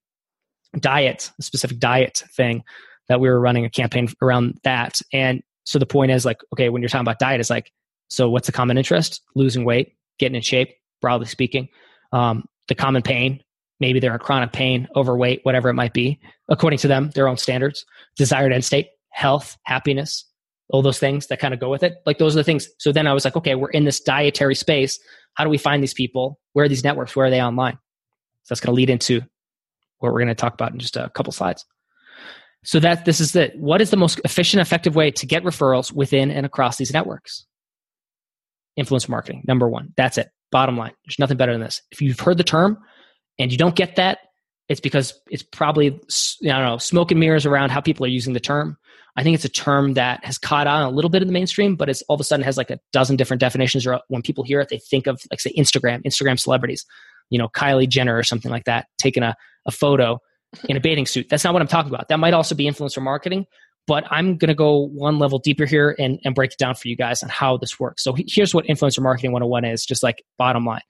diet, a specific diet thing that we were running a campaign around that. And so the point is like, okay, when you're talking about diet, it's like, so what's the common interest? Losing weight, getting in shape, broadly speaking. Um, the common pain, maybe they're a chronic pain, overweight, whatever it might be, according to them, their own standards, desired end state, health, happiness, all those things that kind of go with it. Like those are the things. So then I was like, okay, we're in this dietary space. How do we find these people? Where are these networks? Where are they online? So that's going to lead into what we're going to talk about in just a couple slides. So that this is it. What is the most efficient, effective way to get referrals within and across these networks? Influencer marketing, number one. That's it. Bottom line. There's nothing better than this. If you've heard the term and you don't get that, it's because it's probably I don't know smoke and mirrors around how people are using the term. I think it's a term that has caught on a little bit in the mainstream, but it's all of a sudden has like a dozen different definitions. Or when people hear it, they think of like say Instagram, Instagram celebrities, you know, Kylie Jenner or something like that, taking a, a photo in a bathing suit. That's not what I'm talking about. That might also be influencer marketing, but I'm going to go one level deeper here and, and break it down for you guys on how this works. So here's what influencer marketing 101 is, just like bottom line.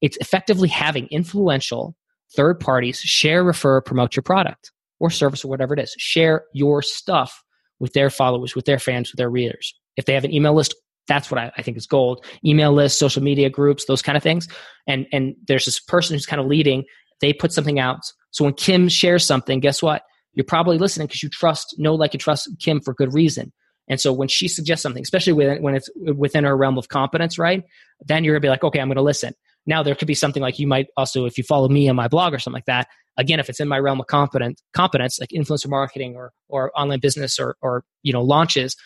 It's effectively having influential third parties share, refer, promote your product or service or whatever it is. Share your stuff with their followers, with their fans, with their readers. If they have an email list, that's what I, I, think is gold. Email lists, social media groups, those kind of things. And and there's this person who's kind of leading. They put something out. So when Kim shares something, guess what? You're probably listening because you trust, know, like, you trust Kim for good reason. And so when she suggests something, especially when, when it's within her realm of competence, right? Then you're gonna be like, okay, I'm gonna listen. Now there could be something like you might also, if you follow me on my blog or something like that, again, if it's in my realm of competence, competence like influencer marketing or or online business or or you know launches,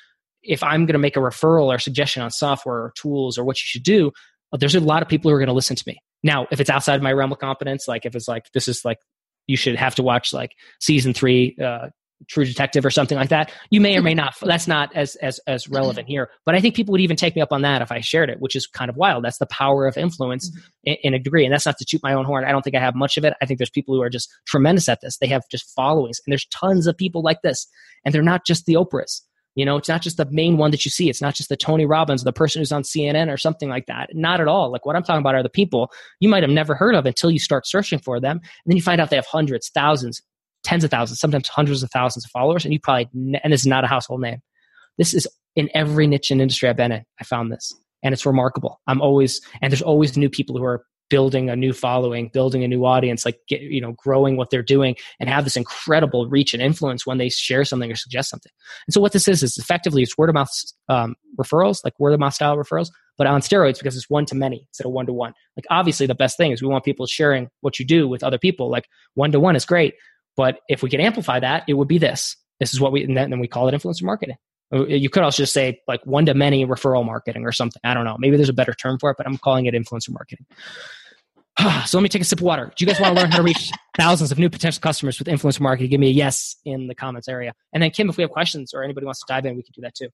if I'm going to make a referral or suggestion on software or tools or what you should do, there's a lot of people who are going to listen to me. Now, if it's outside my realm of competence, like if it's like this is like you should have to watch like season three uh, True Detective or something like that. You may or may *laughs* not. That's not as as as relevant here. But I think people would even take me up on that if I shared it, which is kind of wild. That's the power of influence mm-hmm. in, in, a degree, and that's not to toot my own horn. I don't think I have much of it. I think there's people who are just tremendous at this. They have just followings, and there's tons of people like this, and they're not just the Oprahs. You know, it's not just the main one that you see. It's not just the Tony Robbins, the person who's on CNN or something like that. Not at all. Like what I'm talking about are the people you might have never heard of until you start searching for them. And then you find out they have hundreds, thousands, tens of thousands, sometimes hundreds of thousands of followers. And you probably, and this is not a household name. This is in every niche and industry I've been in. I found this and it's remarkable. I'm always, and there's always new people who are building a new following, building a new audience, like get, you know, growing what they're doing and have this incredible reach and influence when they share something or suggest something. And so what this is is effectively it's word of mouth um, referrals, like word of mouth style referrals, but on steroids because it's one to many instead of one to one. Like obviously the best thing is we want people sharing what you do with other people. Like one to one is great, but if we could amplify that, it would be this. This is what we and then we call it influencer marketing. Uh, you could also just say like one to many referral marketing or something. I don't know. Maybe there's a better term for it, but I'm calling it influencer marketing. *sighs* so let me take a sip of water. Do you guys want to learn how to reach *laughs* thousands of new potential customers with influencer marketing? Give me a yes in the comments area. And then Kim, if we have questions or anybody wants to dive in, we can do that too.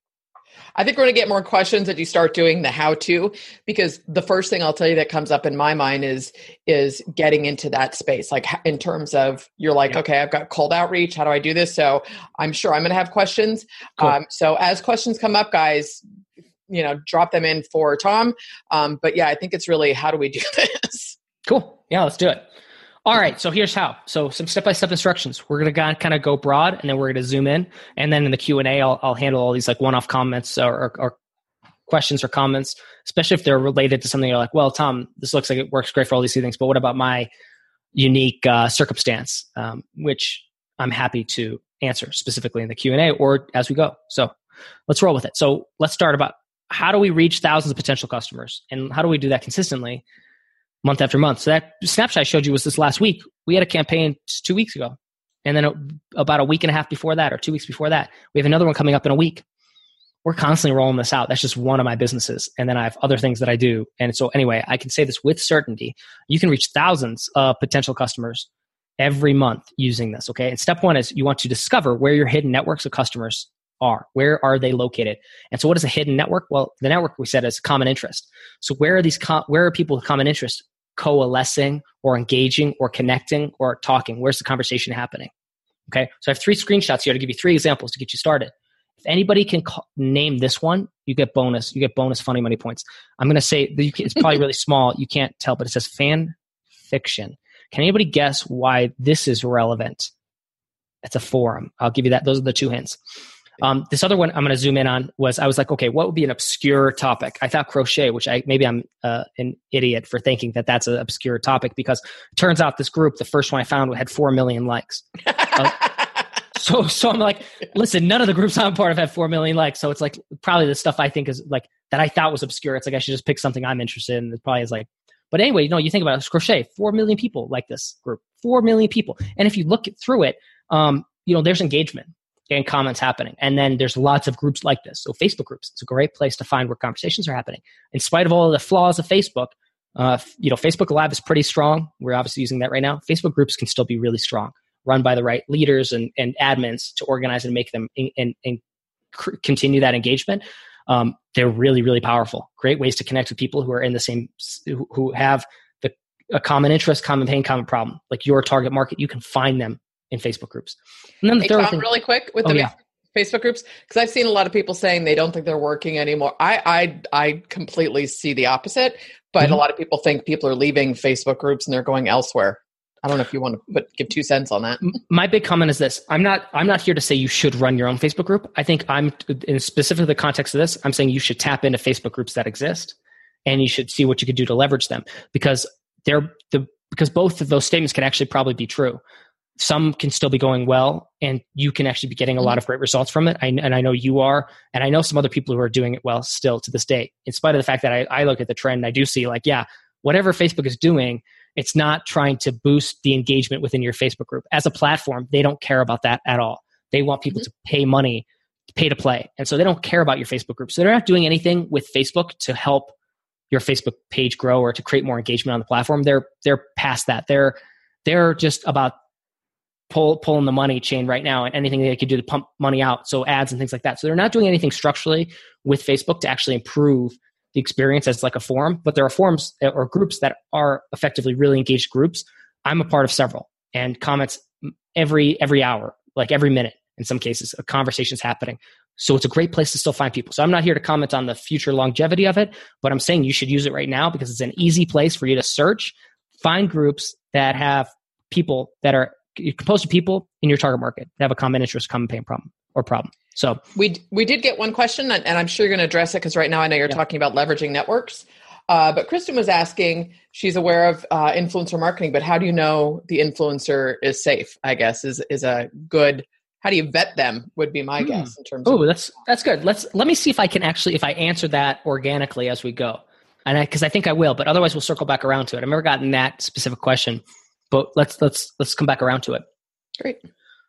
I think we're going to get more questions as you start doing the how to because the first thing I'll tell you that comes up in my mind is is getting into that space like in terms of you're like yeah. okay I've got cold outreach how do I do this? So I'm sure I'm going to have questions. Cool. um, so as questions come up guys you know drop them in for Tom. Um, but yeah I think it's really how do we do *laughs* this? Cool. Yeah let's do it all right, so here's how. So some step-by-step instructions. We're gonna kind of go broad, and then we're gonna zoom in, and then in the Q and A, I'll, I'll handle all these like one-off comments or, or, or, questions or comments, especially if they're related to something you're like, well, Tom, this looks like it works great for all these things, but what about my unique uh, circumstance, um, which I'm happy to answer specifically in the Q and A or as we go. So let's roll with it. So let's start about how do we reach thousands of potential customers, and how do we do that consistently? Month after month. So that snapshot I showed you was this last week. We had a campaign two weeks ago. And then about a week and a half before that, or two weeks before that, we have another one coming up in a week. We're constantly rolling this out. That's just one of my businesses. And then I have other things that I do. And so, anyway, I can say this with certainty. You can reach thousands of potential customers every month using this. Okay. And step one is you want to discover where your hidden networks of customers are. Where are they located? And so, what is a hidden network? Well, the network we said is common interest. So, where are these? Com- where are people with common interest coalescing or engaging or connecting or talking? Where's the conversation happening? Okay, so I have three screenshots here to give you three examples to get you started. If anybody can call, name this one, you get bonus. You get bonus funny money points. I'm going to say it's probably really *laughs* small. You can't tell, but it says fan fiction. Can anybody guess why this is relevant? It's a forum. I'll give you that. Those are the two hints. Um, this other one I'm going to zoom in on was I was like, okay, what would be an obscure topic? I thought crochet, which I maybe I'm uh, an idiot for thinking that that's an obscure topic because turns out this group, the first one I found, had four million likes. *laughs* uh, so so I'm like, listen, none of the groups I'm part of have four million likes. So it's like probably the stuff I think is like that I thought was obscure. It's like I should just pick something I'm interested in. It probably is like, but anyway, you know, you think about it, crochet, four million people like this group, four million people, and if you look through it, um, you know, there's engagement and comments happening. And then there's lots of groups like this. So Facebook groups, it's a great place to find where conversations are happening. In spite of all of the flaws of Facebook, uh, you know, Facebook Live is pretty strong. We're obviously using that right now. Facebook groups can still be really strong, run by the right leaders and, and admins to organize and make them in, and, and continue that engagement. Um, they're really, really powerful. Great ways to connect with people who are in the same, who, who have the, a common interest, common pain, common problem. Like your target market, you can find them in Facebook groups. And then the hey, third Tom, thing, really quick with oh, the yeah. Facebook groups because I've seen a lot of people saying they don't think they're working anymore. I I I completely see the opposite, but mm-hmm. a lot of people think people are leaving Facebook groups and they're going elsewhere. I don't know if you want to put give two cents on that. My big comment is this: I'm not I'm not here to say you should run your own Facebook group. I think I'm in specifically the context of this. I'm saying you should tap into Facebook groups that exist, and you should see what you could do to leverage them because they're the because both of those statements can actually probably be true some can still be going well and you can actually be getting a lot of great results from it. I, and i know you are and i know some other people who are doing it well still to this day. In spite of the fact that I, I look at the trend i do see like yeah whatever facebook is doing it's not trying to boost the engagement within your facebook group. As a platform they don't care about that at all. They want people mm-hmm. to pay money pay to play. And so they don't care about your facebook group. So they're not doing anything with facebook to help your facebook page grow or to create more engagement on the platform. They're they're past that. They're they're just about pull pulling the money chain right now and anything they could do to pump money out so ads and things like that. So they're not doing anything structurally with facebook to actually improve the experience as like a forum but there are forums uh, or groups that are effectively really engaged groups. I'm a part of several and comments every every hour like every minute in some cases a conversation's happening. So it's a great place to still find people. So i'm not here to comment on the future longevity of it but i'm saying you should use it right now because it's an easy place for you to search find groups that have people that are composed of people in your target market that have a common interest, common pain problem or problem. So we we did get one question, and I'm sure you're going to address it because right now I know you're yeah. talking about leveraging networks. Uh, but Kristen was asking, she's aware of uh, influencer marketing, but how do you know the influencer is safe? I guess is is a good. How do you vet them? Would be my hmm. guess in terms. Of. Oh, that's that's good. Let's let me see if I can actually if I answer that organically as we go, and because I, I think I will, but otherwise we'll circle back around to it. I've never gotten that specific question but let's let's let's come back around to it. Great.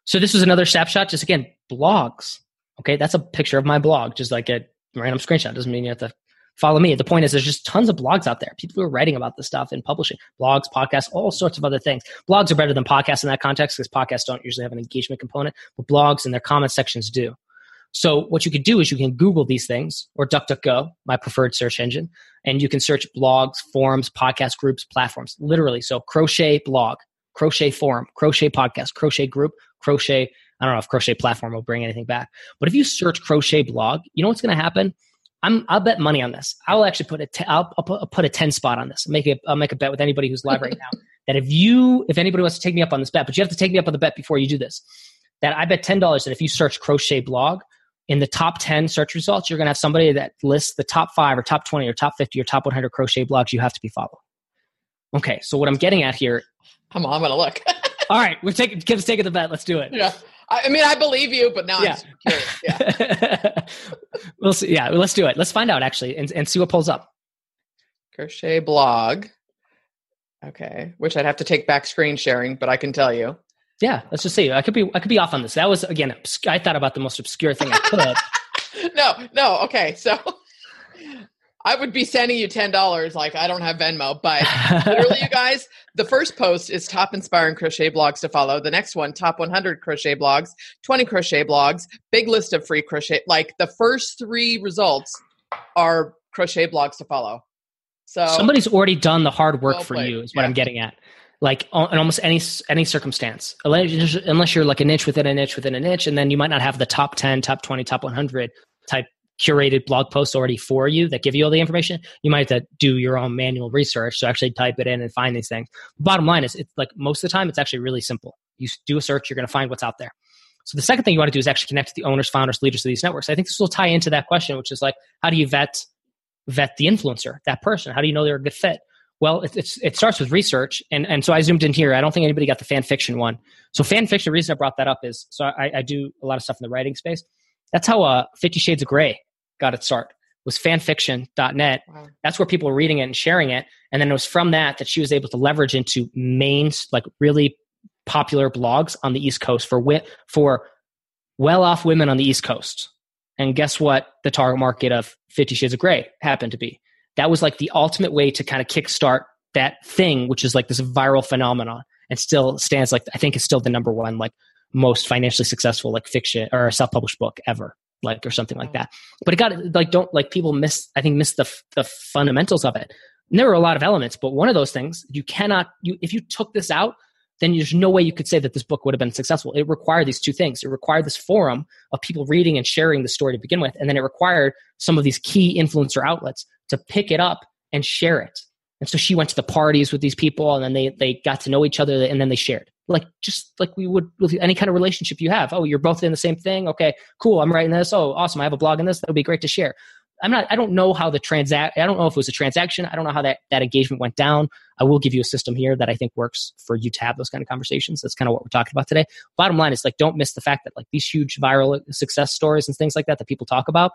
So this was another snapshot. Just again, blogs. Okay, that's a picture of my blog, just like a random screenshot. Doesn't mean you have to follow me. The point is, there's just tons of blogs out there. People who are writing about this stuff and publishing blogs, podcasts, all sorts of other things. Blogs are better than podcasts in that context because podcasts don't usually have an engagement component, but blogs and their comment sections do. So what you could do is you can Google these things or DuckDuckGo, my preferred search engine, and you can search blogs, forums, podcast groups, platforms. Literally, so crochet blog, crochet forum, crochet podcast, crochet group, crochet. I don't know if crochet platform will bring anything back, but if you search crochet blog, you know what's going to happen? I'm, I'll bet money on this. I will actually put a t- I'll, I'll, put, I'll put a 10 spot on this. I'll make, a, I'll make a bet with anybody who's live right now *laughs* that if you, if anybody wants to take me up on this bet, but you have to take me up on the bet before you do this, that I bet $10 that if you search crochet blog, in the top 10 search results, you're going to have somebody that lists the top five or top 20 or top 50 or top 100 crochet blogs you have to be following. Okay, so what I'm getting at here. On, I'm going to look. *laughs* all right, we're taking, Kim's taking the bet. Let's do it. Yeah. I mean, I believe you, but now yeah. I'm curious. Yeah. *laughs* we'll see. Yeah, let's do it. Let's find out actually and, and see what pulls up. Crochet blog. Okay, which I'd have to take back screen sharing, but I can tell you. Yeah, let's just see. I could be I could be off on this. That was again. I thought about the most obscure thing I could. *laughs* no, no. Okay, so *laughs* I would be sending you ten dollars. Like I don't have Venmo, but literally, you *laughs* guys, the first post is top inspiring crochet blogs to follow. The next one, top 100 crochet blogs, 20 crochet blogs, big list of free crochet. Like the first three results are crochet blogs to follow. So somebody's already done the hard work well for you. Is what yeah. I'm getting at like uh, in almost any any circumstance. Unless you're like a niche within a niche within a niche and then you might not have the top 10 top 20 top 100 type curated blog posts already for you that give you all the information you might have to do your own manual research to actually type it in and find these things. Bottom line is it's like most of the time it's actually really simple. You do a search you're going to find what's out there. So the second thing you want to do is actually connect to the owners founders leaders of these networks. I think this will tie into that question which is like how do you vet vet the influencer that person? How do you know they're a good fit well, it, it's, it starts with research, and, and so I zoomed in here. I don't think anybody got the fan fiction one. So fan fiction, the reason I brought that up is so I, I do a lot of stuff in the writing space. That's how uh, Fifty Shades of Grey got its start. Was fanfiction.net. Wow. That's where people were reading it and sharing it, and then it was from that that she was able to leverage into main, like really popular blogs on the East Coast for for well-off women on the East Coast. And guess what? The target market of Fifty Shades of Grey happened to be that was like the ultimate way to kind of kickstart that thing, which is like this viral phenomenon and still stands like, I think is still the number one, like most financially successful, like fiction or self published book ever, like, or something like that. But it got like, don't like people miss, I think miss the, the fundamentals of it. And there were a lot of elements, but one of those things you cannot, you, if you took this out, then there's no way you could say that this book would have been successful. It required these two things. It required this forum of people reading and sharing the story to begin with, and then it required some of these key influencer outlets to pick it up and share it. And so she went to the parties with these people, and then they they got to know each other, and then they shared like just like we would with any kind of relationship you have. Oh, you're both in the same thing. Okay, cool. I'm writing this. Oh, awesome. I have a blog in this. That would be great to share. I'm not. I don't know how the transact. I don't know if it was a transaction. I don't know how that that engagement went down. I will give you a system here that I think works for you to have those kind of conversations. That's kind of what we're talking about today. Bottom line is like don't miss the fact that like these huge viral success stories and things like that that people talk about.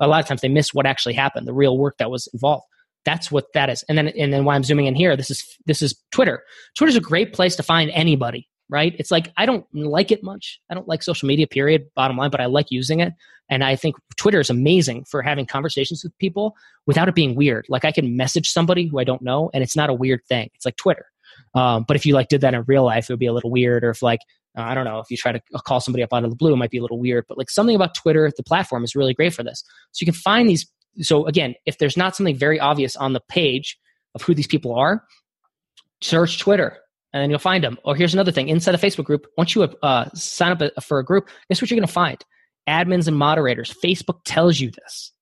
A lot of times they miss what actually happened, the real work that was involved. That's what that is. And then and then why I'm zooming in here. This is this is Twitter. Twitter's a great place to find anybody right? It's like I don't like it much. I don't like social media, period, bottom line, but I like using it. And I think Twitter is amazing for having conversations with people without it being weird. Like I can message somebody who I don't know, and it's not a weird thing. It's like Twitter. Um, but if you like did that in real life, it would be a little weird. Or if like uh, I don't know, if you try to call somebody up out of the blue, it might be a little weird. But like something about Twitter, the platform is really great for this. So you can find these. So again, if there's not something very obvious on the page of who these people are, search Twitter and then you'll find them. Or here's another thing: inside a Facebook group, once you uh, sign up for a group, guess what you're going to find? Admins and moderators. Facebook tells you this.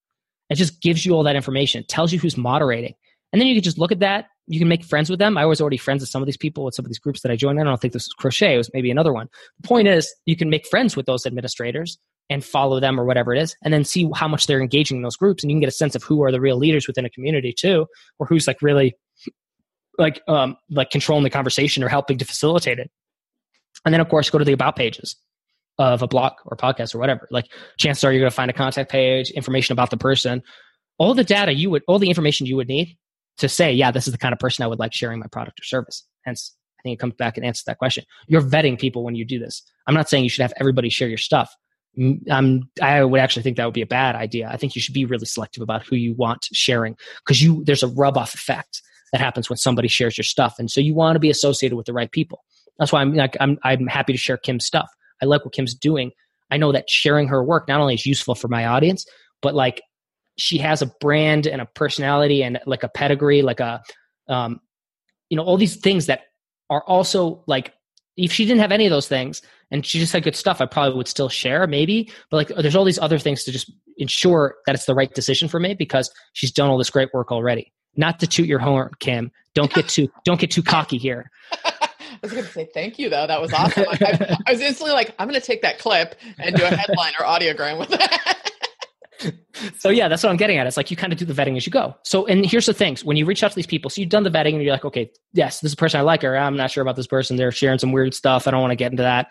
It just gives you all that information. It tells you who's moderating, and then you can just look at that. You can make friends with them. I was already friends with some of these people with some of these groups that I joined. I don't think this was crochet. It was maybe another one. The point is, you can make friends with those administrators and follow them or whatever it is, and then see how much they're engaging in those groups, and you can get a sense of who are the real leaders within a community too, or who's like really like um, like controlling the conversation or helping to facilitate it. And then of course go to the about pages of a blog or podcast or whatever. Like chances are you're going to find a contact page, information about the person, all the data you would, all the information you would need to say, yeah, this is the kind of person I would like sharing my product or service. Hence, I think it comes back and answers that question. You're vetting people when you do this. I'm not saying you should have everybody share your stuff. Um, I would actually think that would be a bad idea. I think you should be really selective about who you want sharing because you there's a rub off effect that happens when somebody shares your stuff. And so you want to be associated with the right people. That's why I'm like I'm I'm happy to share Kim's stuff. I like what Kim's doing. I know that sharing her work not only is useful for my audience, but like she has a brand and a personality and like a pedigree, like a, um, you know, all these things that are also like, if she didn't have any of those things and she just had good stuff, I probably would still share maybe. But like, there's all these other things to just ensure that it's the right decision for me because she's done all this great work already. Not to toot your horn, Kim. Don't get too don't get too cocky here. *laughs* Was going to say thank you though. That was awesome. I, I was instantly like, I'm going to take that clip and do a headline or audiogram with that. *laughs* so yeah, that's what I'm getting at. It's like you kind of do the vetting as you go. So, and here's the things: when you reach out to these people, so you've done the vetting and you're like, okay, yes, this is a person I like, or I'm not sure about this person. They're sharing some weird stuff. I don't want to get into that.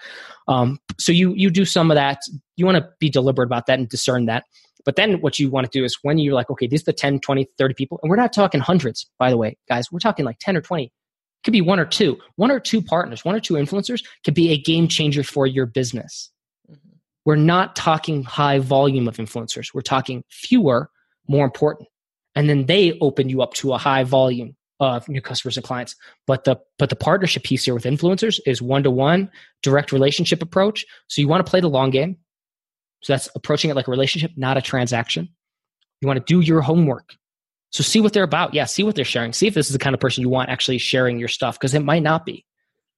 Um, so you you do some of that. You want to be deliberate about that and discern that. But then what you want to do is when you're like, okay, these are the 10, 20, 30 people, and we're not talking hundreds, by the way, guys. We're talking like 10 or 20. Could be one or two. One or two partners, one or two influencers could be a game changer for your business. Mm-hmm. We're not talking high volume of influencers. We're talking fewer, more important. And then they open you up to a high volume of new customers and clients. But the but the partnership piece here with influencers is one to one direct relationship approach. So you want to play the long game. So that's approaching it like a relationship, not a transaction. You want to do your homework. So see what they're about. Yeah, see what they're sharing. See if this is the kind of person you want actually sharing your stuff because it might not be.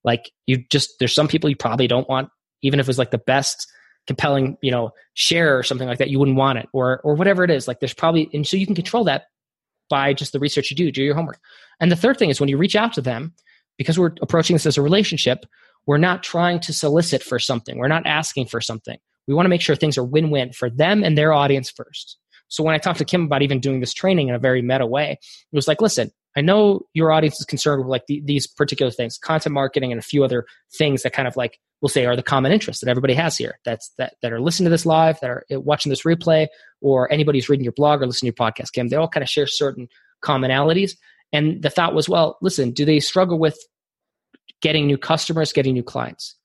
Like you just there's some people you probably don't want even if it was like the best compelling, you know, share or something like that, you wouldn't want it or or whatever it is. Like there's probably and so you can control that by just the research you do, do your homework. And the third thing is when you reach out to them, because we're approaching this as a relationship, we're not trying to solicit for something. We're not asking for something. We want to make sure things are win win for them and their audience first. So when I talked to Kim about even doing this training in a very meta way, it was like, listen, I know your audience is concerned with like the, these particular things, content marketing and a few other things that kind of like we'll say are the common interests that everybody has here. That's that that are listening to this live, that are eh, watching this replay, or anybody who's reading your blog or listening to your podcast. Kim, they all kind of share certain commonalities. And the thought was, well, listen, do they struggle with getting new customers, getting new clients?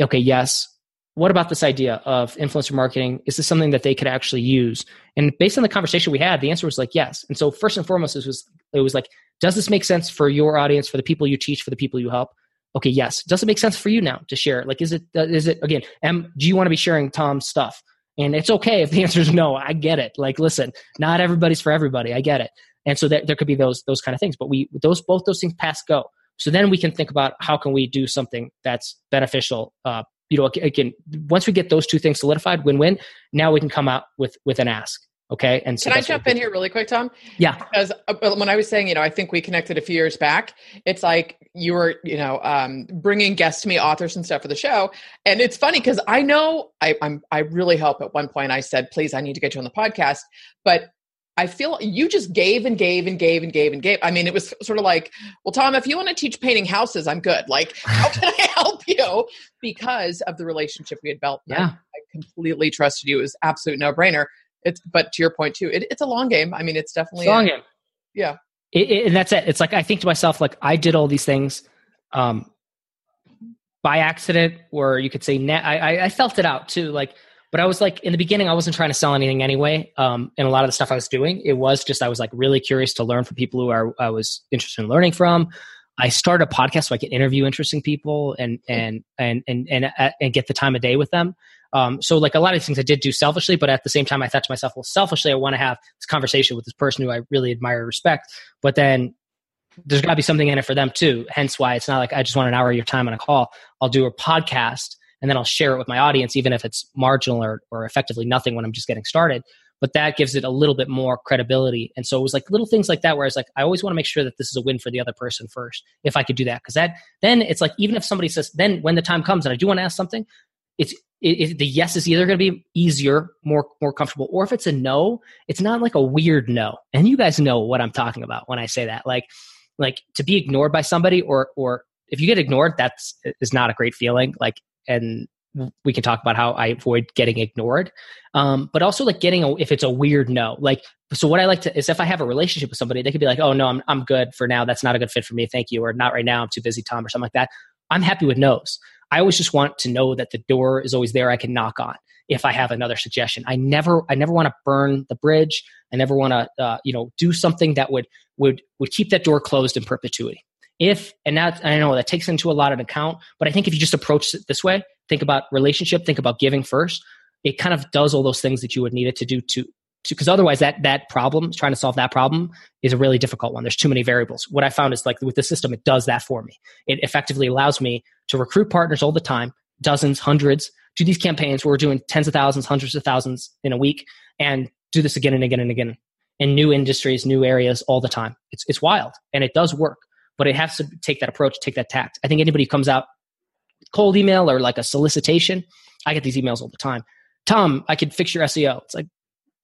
Okay, yes what about this idea of influencer marketing? Is this something that they could actually use? And based on the conversation we had, the answer was like yes. And so first and foremost, it was it was like, does this make sense for your audience, for the people you teach, for the people you help? Okay, yes. Does it make sense for you now to share? Like, is it uh, it again? Am do you want to be sharing Tom's stuff? And it's okay if the *laughs* answer is no. I get it. Like, listen, not everybody's for everybody. I get it. And so there, there could be those those kind of things. But we those both those things pass go. So then we can think about how can we do something that's beneficial uh, you know, again, once we get those two things solidified, win-win. Now we can come out with with an ask. Okay. And so can I jump in here really quick, Tom? Yeah. Because uh, when I was saying, you know, I think we connected a few years back. It's like you were, you know, um, bringing guests to me, authors and stuff for the show, and it's funny because I know I, I'm I really hope at one point I said, please, I need to get you on the podcast, but I feel you just gave and gave and gave and gave and gave. I mean, it was sort of like, well, Tom, if you want to teach painting houses, I'm good. Like, *laughs* how can I help you? Because of the relationship we had built. Yeah. I completely trusted you. It was absolute no brainer. It's, but to your point too, it, it's a long game. I mean, it's definitely it's a long game. Yeah. It, it, and that's it. It's like, I think to myself, like I did all these things, um, by accident, or you could say, na- I, I felt it out too. Like, but I was like, in the beginning, I wasn't trying to sell anything anyway. Um, and a lot of the stuff I was doing, it was just I was like really curious to learn from people who are, I was interested in learning from. I started a podcast so I could interview interesting people and and and and and, uh, and get the time of day with them. Um, so like a lot of these things I did do selfishly, but at the same time I thought to myself, well, selfishly I want to have this conversation with this person who I really admire and respect. But then there's got to be something in it for them too. Hence why it's not like I just want an hour of your time on a call. I'll do a podcast and then I'll share it with my audience, even if it's marginal or, or effectively nothing when I'm just getting started. But that gives it a little bit more credibility. And so it was like little things like that where I was like, I always want to make sure that this is a win for the other person first, if I could do that. Because that then it's like even if somebody says, then when the time comes and I do want to ask something, it's it, it, the yes is either going to be easier, more more comfortable, or if it's a no, it's not like a weird no. And you guys know what I'm talking about when I say that. Like like to be ignored by somebody, or or if you get ignored, that's is not a great feeling. Like and we can talk about how I avoid getting ignored. Um, but also like getting a, if it's a weird no, like, so what I like to is if I have a relationship with somebody, they could be like, oh no, I'm, I'm good for now. That's not a good fit for me. Thank you. Or not right now. I'm too busy, Tom, or something like that. I'm happy with no's. I always just want to know that the door is always there. I can knock on if I have another suggestion. I never, I never want to burn the bridge. I never want to, uh, you know, do something that would, would, would keep that door closed in perpetuity if and that i know that takes into a lot of account but i think if you just approach it this way think about relationship think about giving first it kind of does all those things that you would need it to do to because otherwise that that problem trying to solve that problem is a really difficult one. There's too many variables. What i found is like with the system it does that for me. It effectively allows me to recruit partners all the time dozens hundreds do these campaigns where we're doing tens of thousands hundreds of thousands in a week and do this again and again and again in new industries new areas all the time. It's, it's wild and it does work but it has to take that approach take that tact i think anybody who comes out cold email or like a solicitation i get these emails all the time tom i could fix your seo it's like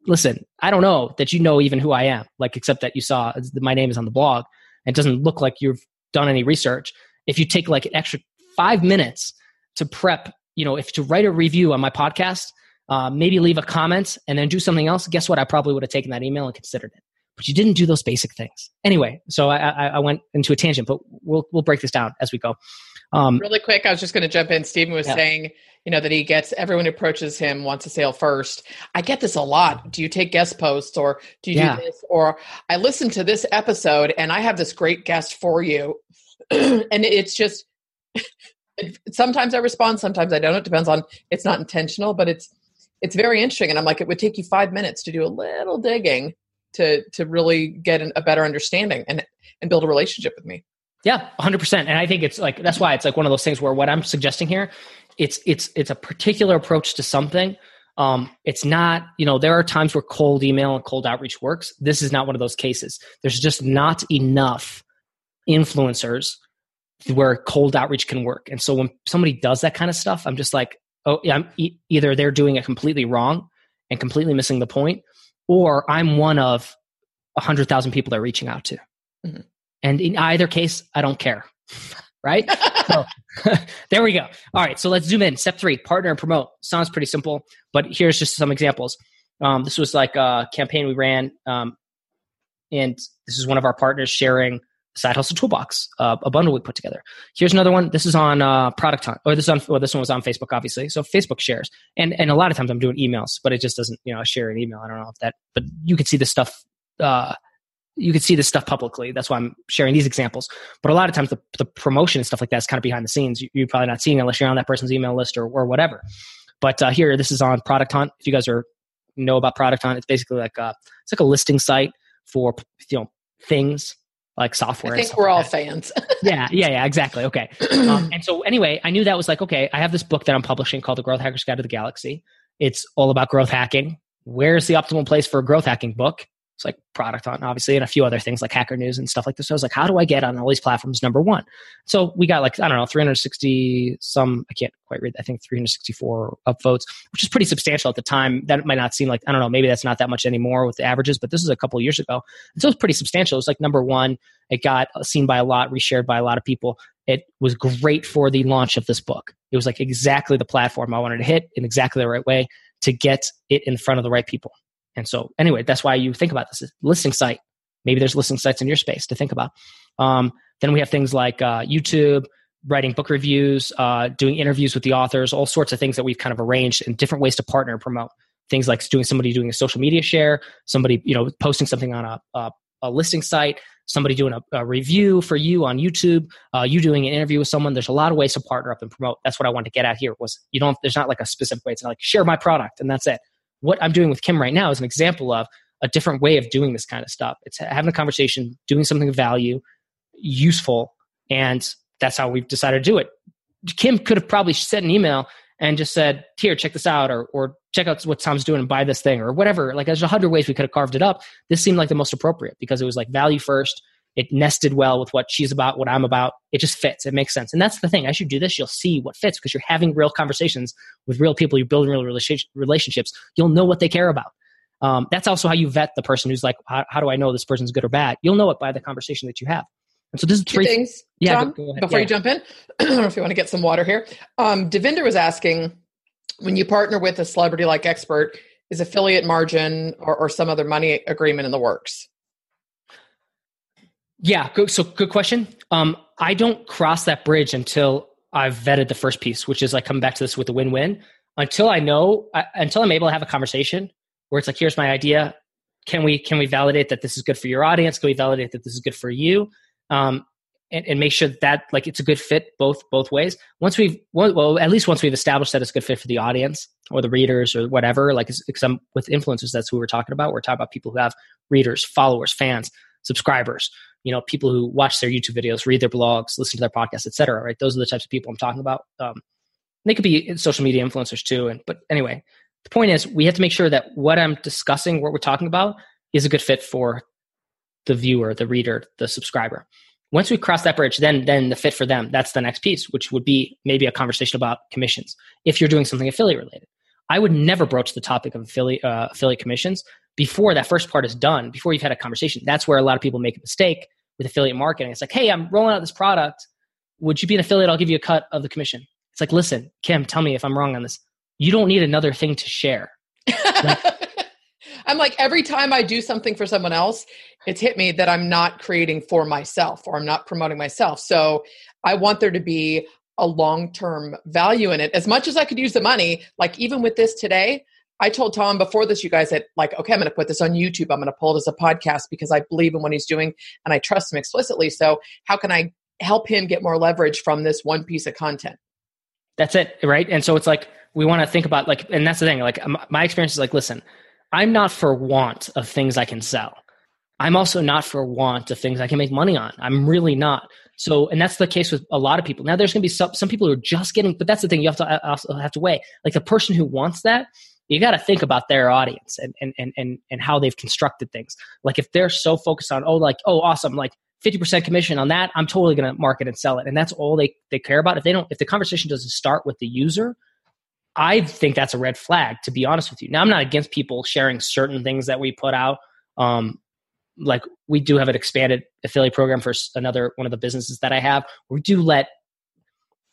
listen, I don't know that you know even who I am, like, except that you saw my name is on the blog. It doesn't look like you've done any research. If you take like an extra five minutes to prep, you know, if to write a review on my podcast, uh, maybe leave a comment and then do something else, guess what? I probably would have taken that email and considered it. But you didn't do those basic things. Anyway, so I, I, I went into a tangent, but we'll, we'll break this down as we go. Um, really quick, I was just going to jump in. Stephen was yeah. saying, you know, that he gets everyone who approaches him wants a sale first. I get this a lot. Do you take guest posts or do you yeah. do this? Or I listened to this episode and I have this great guest for you. *clears throat* and it's just *laughs* sometimes I respond, sometimes I don't. It depends on it's not intentional, but it's it's very interesting. And I'm like, it would take you five minutes to do a little digging to to really get an, a better understanding and and build a relationship with me. Yeah, 100%. And I think it's like that's why it's like one of those things where what I'm suggesting here, it's it's it's a particular approach to something. Um, it's not, you know, there are times where cold email and cold outreach works. This is not one of those cases. There's just not enough influencers where cold outreach can work. And so when somebody does that kind of stuff, I'm just like, oh, yeah, I'm e- either they're doing it completely wrong and completely missing the point, or I'm one of a hundred thousand people they're reaching out to. Mm-hmm. And in either case, I don't care. *laughs* right? so, *laughs* there we go. All right, so let's zoom in. Step three partner and promote. Sounds pretty simple, but here's just some examples. Um, this was like a campaign we ran, um, and this is one of our partners sharing Side Hustle Toolbox, uh, a bundle we put together. Here's another one. This is on uh, Product Hunt, or this is on, well, this one was on Facebook, obviously. So Facebook shares, and and a lot of times I'm doing emails, but it just doesn't, you know, share an email. I don't know if that, but you can see this stuff uh, you can see this stuff publicly. That's why I'm sharing these examples. But a lot of times the, the promotion and stuff like that is kind of behind the scenes. You, are probably not seeing unless you're on that person's email list or, or whatever. But uh, here, this is on Product Hunt. If you guys are know about Product Hunt, it's basically like a, it's like a listing site for you know things like software. I think we're all fans. *laughs* yeah, yeah, yeah, exactly. Okay. *clears throat* Um, and so anyway, I knew that was like okay. I have this book that I'm publishing called The Growth Hacker's Guide to the Galaxy. It's all about growth hacking. Where's the optimal place for a growth hacking book? It's like Product Hunt, obviously, and a few other things like Hacker News and stuff like this. So I was like, how do I get on all these platforms number one? So we got like, I don't know, 360 some, I can't quite read, I think 364 upvotes, which is pretty substantial at the time. That might not seem like, I don't know, maybe that's not that much anymore with the averages, but this is a couple years ago. And so it was pretty substantial. It was like number one. It got seen by a lot, reshared by a lot of people. It was great for the launch of this book. It was like exactly the platform I wanted to hit in exactly the right way to get it in front of the right people. And so, anyway, that's why you think about this listing site. Maybe there's listing sites in your space to think about. Um, then we have things like uh, YouTube, writing book reviews, uh, doing interviews with the authors, all sorts of things that we've kind of arranged and different ways to partner and promote. Things like doing somebody doing a social media share, somebody you know posting something on a, a, a listing site, somebody doing a, a, review for you on YouTube, uh, you doing an interview with someone. There's a lot of ways to partner up and promote. That's what I wanted to get at here. Was you don't there's not like a specific way. It's not like share my product and that's it what I'm doing with Kim right now is an example of a different way of doing this kind of stuff. It's having a conversation, doing something of value, useful, and that's how we've decided to do it. Kim could have probably sent an email and just said, "Here, check this out," or "or check out what Tom's doing and buy this thing," or whatever. Like, there's a hundred ways we could have carved it up. This seemed like the most appropriate because it was like value first. It nested well with what she's about, what I'm about. It just fits. It makes sense. And that's the thing. As you do this, you'll see what fits because you're having real conversations with real people. You're building real relationships. You'll know what they care about. Um, that's also how you vet the person who's like, how, how, do I know this person's good or bad? You'll know it by the conversation that you have. And so this is three Two things. Yeah, go, go before yeah. you jump in, *clears throat* I don't know if you want to get some water here. Um, Devinder was asking, when you partner with a celebrity like expert, is affiliate margin or, or some other money agreement in the works? Yeah, good, so good question. Um, I don't cross that bridge until I've vetted the first piece, which is like coming back to this with a win-win. Until I know, I, until I'm able to have a conversation where it's like, here's my idea. Can we can we validate that this is good for your audience? Can we validate that this is good for you? Um, and, and, make sure that like it's a good fit both both ways. Once we've well, at least once we've established that it's a good fit for the audience or the readers or whatever. Like, because I'm with influencers, that's who we're talking about. We're talking about people who have readers, followers, fans, subscribers. You know, people who watch their YouTube videos, read their blogs, listen to their podcasts, etc. Right? Those are the types of people I'm talking about. Um, they could be social media influencers too. And but anyway, the point is we have to make sure that what I'm discussing, what we're talking about, is a good fit for the viewer, the reader, the subscriber. Once we cross that bridge, then then the fit for them, that's the next piece, which would be maybe a conversation about commissions. If you're doing something affiliate related, I would never broach the topic of affiliate uh, affiliate commissions before that first part is done. Before you've had a conversation, that's where a lot of people make a mistake with affiliate marketing. It's like, hey, I'm rolling out this product. Would you be an affiliate? I'll give you a cut of the commission. It's like, listen, Kim, tell me if I'm wrong on this. You don't need another thing to share. *laughs* I'm like, every time I do something for someone else, it's hit me that I'm not creating for myself or I'm not promoting myself. So I want there to be a long term value in it. As much as I could use the money, like even with this today, I told Tom before this, you guys, that like, okay, I'm going to put this on YouTube. I'm going to pull it as a podcast because I believe in what he's doing and I trust him explicitly. So how can I help him get more leverage from this one piece of content? That's it, right? And so it's like we want to think about like, and that's the thing. Like my experience is like, listen, I'm not for want of things I can sell. I'm also not for want of things I can make money on. I'm really not. So, and that's the case with a lot of people. Now, there's going to be some, some people who are just getting, but that's the thing you have to uh, also have to weigh. Like the person who wants that, you got to think about their audience and, and, and, and, and how they've constructed things. Like if they're so focused on, oh, like, oh, awesome, like 50% commission on that, I'm totally going to market and sell it. And that's all they, they care about. If they don't, if the conversation doesn't start with the user, I think that's a red flag, to be honest with you. Now, I'm not against people sharing certain things that we put out. Um, like we do have an expanded affiliate program for another one of the businesses that I have. We do let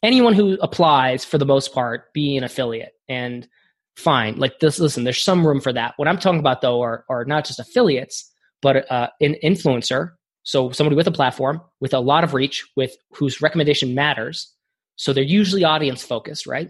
anyone who applies, for the most part, be an affiliate. And fine, like this. Listen, there's some room for that. What I'm talking about though are are not just affiliates, but uh, an influencer. So somebody with a platform, with a lot of reach, with whose recommendation matters. So they're usually audience focused, right?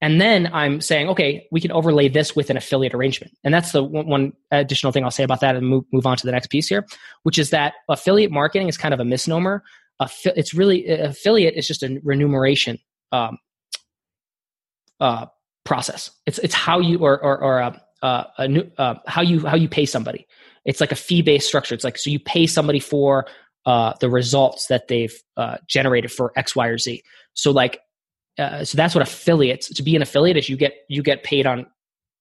And then I'm saying, okay, we can overlay this with an affiliate arrangement. And that's the one, additional thing I'll say about that and move, move on to the next piece here, which is that affiliate marketing is kind of a misnomer. it's really, affiliate is just a remuneration um, uh, process. It's, it's how you, or, or, or uh, uh, a new, uh, how you, how you pay somebody. It's like a fee based structure. It's like, so you pay somebody for uh, the results that they've uh, generated for X, Y, or Z. So like uh, so that's what affiliates to be an affiliate is you get you get paid on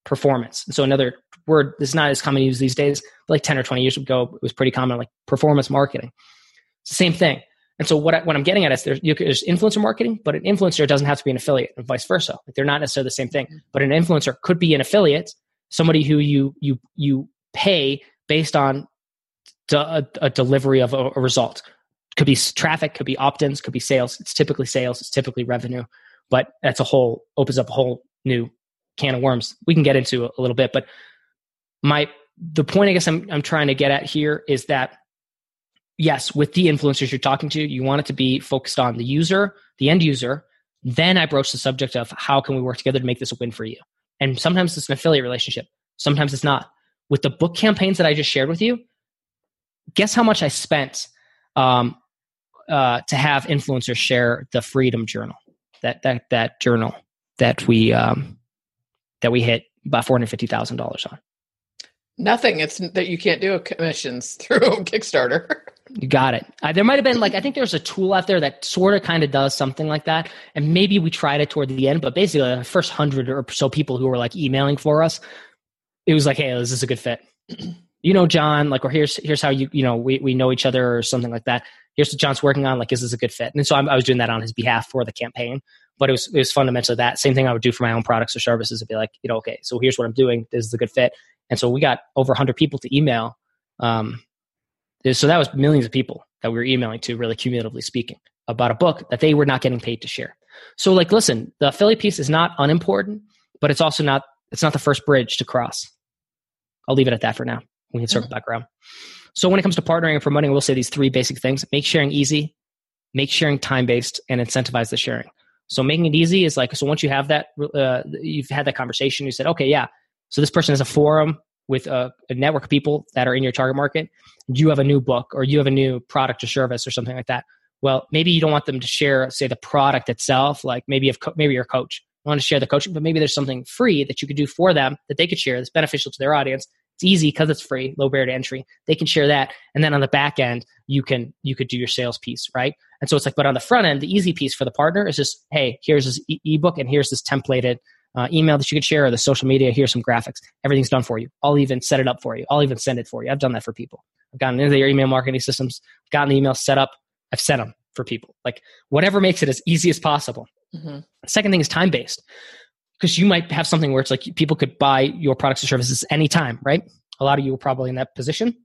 performance and so another word that's not as common used these days like 10 or 20 years ago it was pretty common like performance marketing it's the same thing and so what, I, what i'm getting at is there's, there's influencer marketing but an influencer doesn't have to be an affiliate and vice versa. Like they're not necessarily the same thing. Mm-hmm. but an influencer could be an affiliate somebody who you you you pay based on a, a delivery of a, a result. Could be traffic could be opt-ins could be sales. It's typically sales it's typically revenue. But that's a whole opens up a whole new can of worms. We can get into a little bit but my the point i guess i'm, I'm trying to get at here is that yes with the influencers you're talking to you want it to be focused on the user the end user then i broach the subject of how can we work together to make this a win for you and sometimes it's an affiliate relationship sometimes it's not with the book campaigns that i just shared with you guess how much i spent um, uh, to have influencers share the freedom journal that that that journal that we um, that we hit about four hundred fifty thousand dollars on. Nothing. It's that you can't do a commissions *laughs* through Kickstarter. You got it. Uh, there might have been like I think there's a tool out there that sort of kind of does something like that, and maybe we tried it toward the end. But basically, the first hundred or so people who were like emailing for us, it was like, "Hey, this is a good fit?" *clears throat* you know, John, like, or here's here's how you you know we we know each other or something like that here's what John's working on. Like, is this a good fit? And so I'm, i was doing that on his behalf for the campaign. But it was it was fundamentally that same thing I would do for my own products or services. It'd be like, you know, okay, so here's what I'm doing. This is a good fit. And so we got over 100 people to email. Um, so that was millions of people that we were emailing to, really cumulatively speaking, about a book that they were not getting paid to share. So, like, listen, the affiliate piece is not unimportant, but it's also not it's not the first bridge to cross. I'll leave it at that for now. We can circle mm-hmm. back around. So when it comes to partnering and promoting, we'll say these three basic things. Make sharing easy, make sharing time based, and incentivize the sharing. So making it easy is like, so once you have that, uh, you've had that conversation, you said, okay, yeah. So this person has a forum with a, a network of people that are in your target market. You have a new book or you have a new product or service or something like that. Well, maybe you don't want them to share, say, the product itself. Like maybe if co- maybe your coach want to share the coaching, but maybe there's something free that you could do for them that they could share that's beneficial to their audience. It's easy because it's free, low barrier to entry. They can share that, and then on the back end, you can you could do your sales piece, right? And so it's like, but on the front end, the easy piece for the partner is just, hey, here's this e- ebook and here's this templated uh, email that you could share or the social media. Here's some graphics. Everything's done for you. I'll even set it up for you. I'll even send it for you. I've done that for people. I've gotten into their email marketing systems, gotten the email set up. I've sent them for people. Like whatever makes it as easy as possible. Mm-hmm. second thing is time based because you might have something where it's like people could buy your products or services anytime, right? A lot of you are probably in that position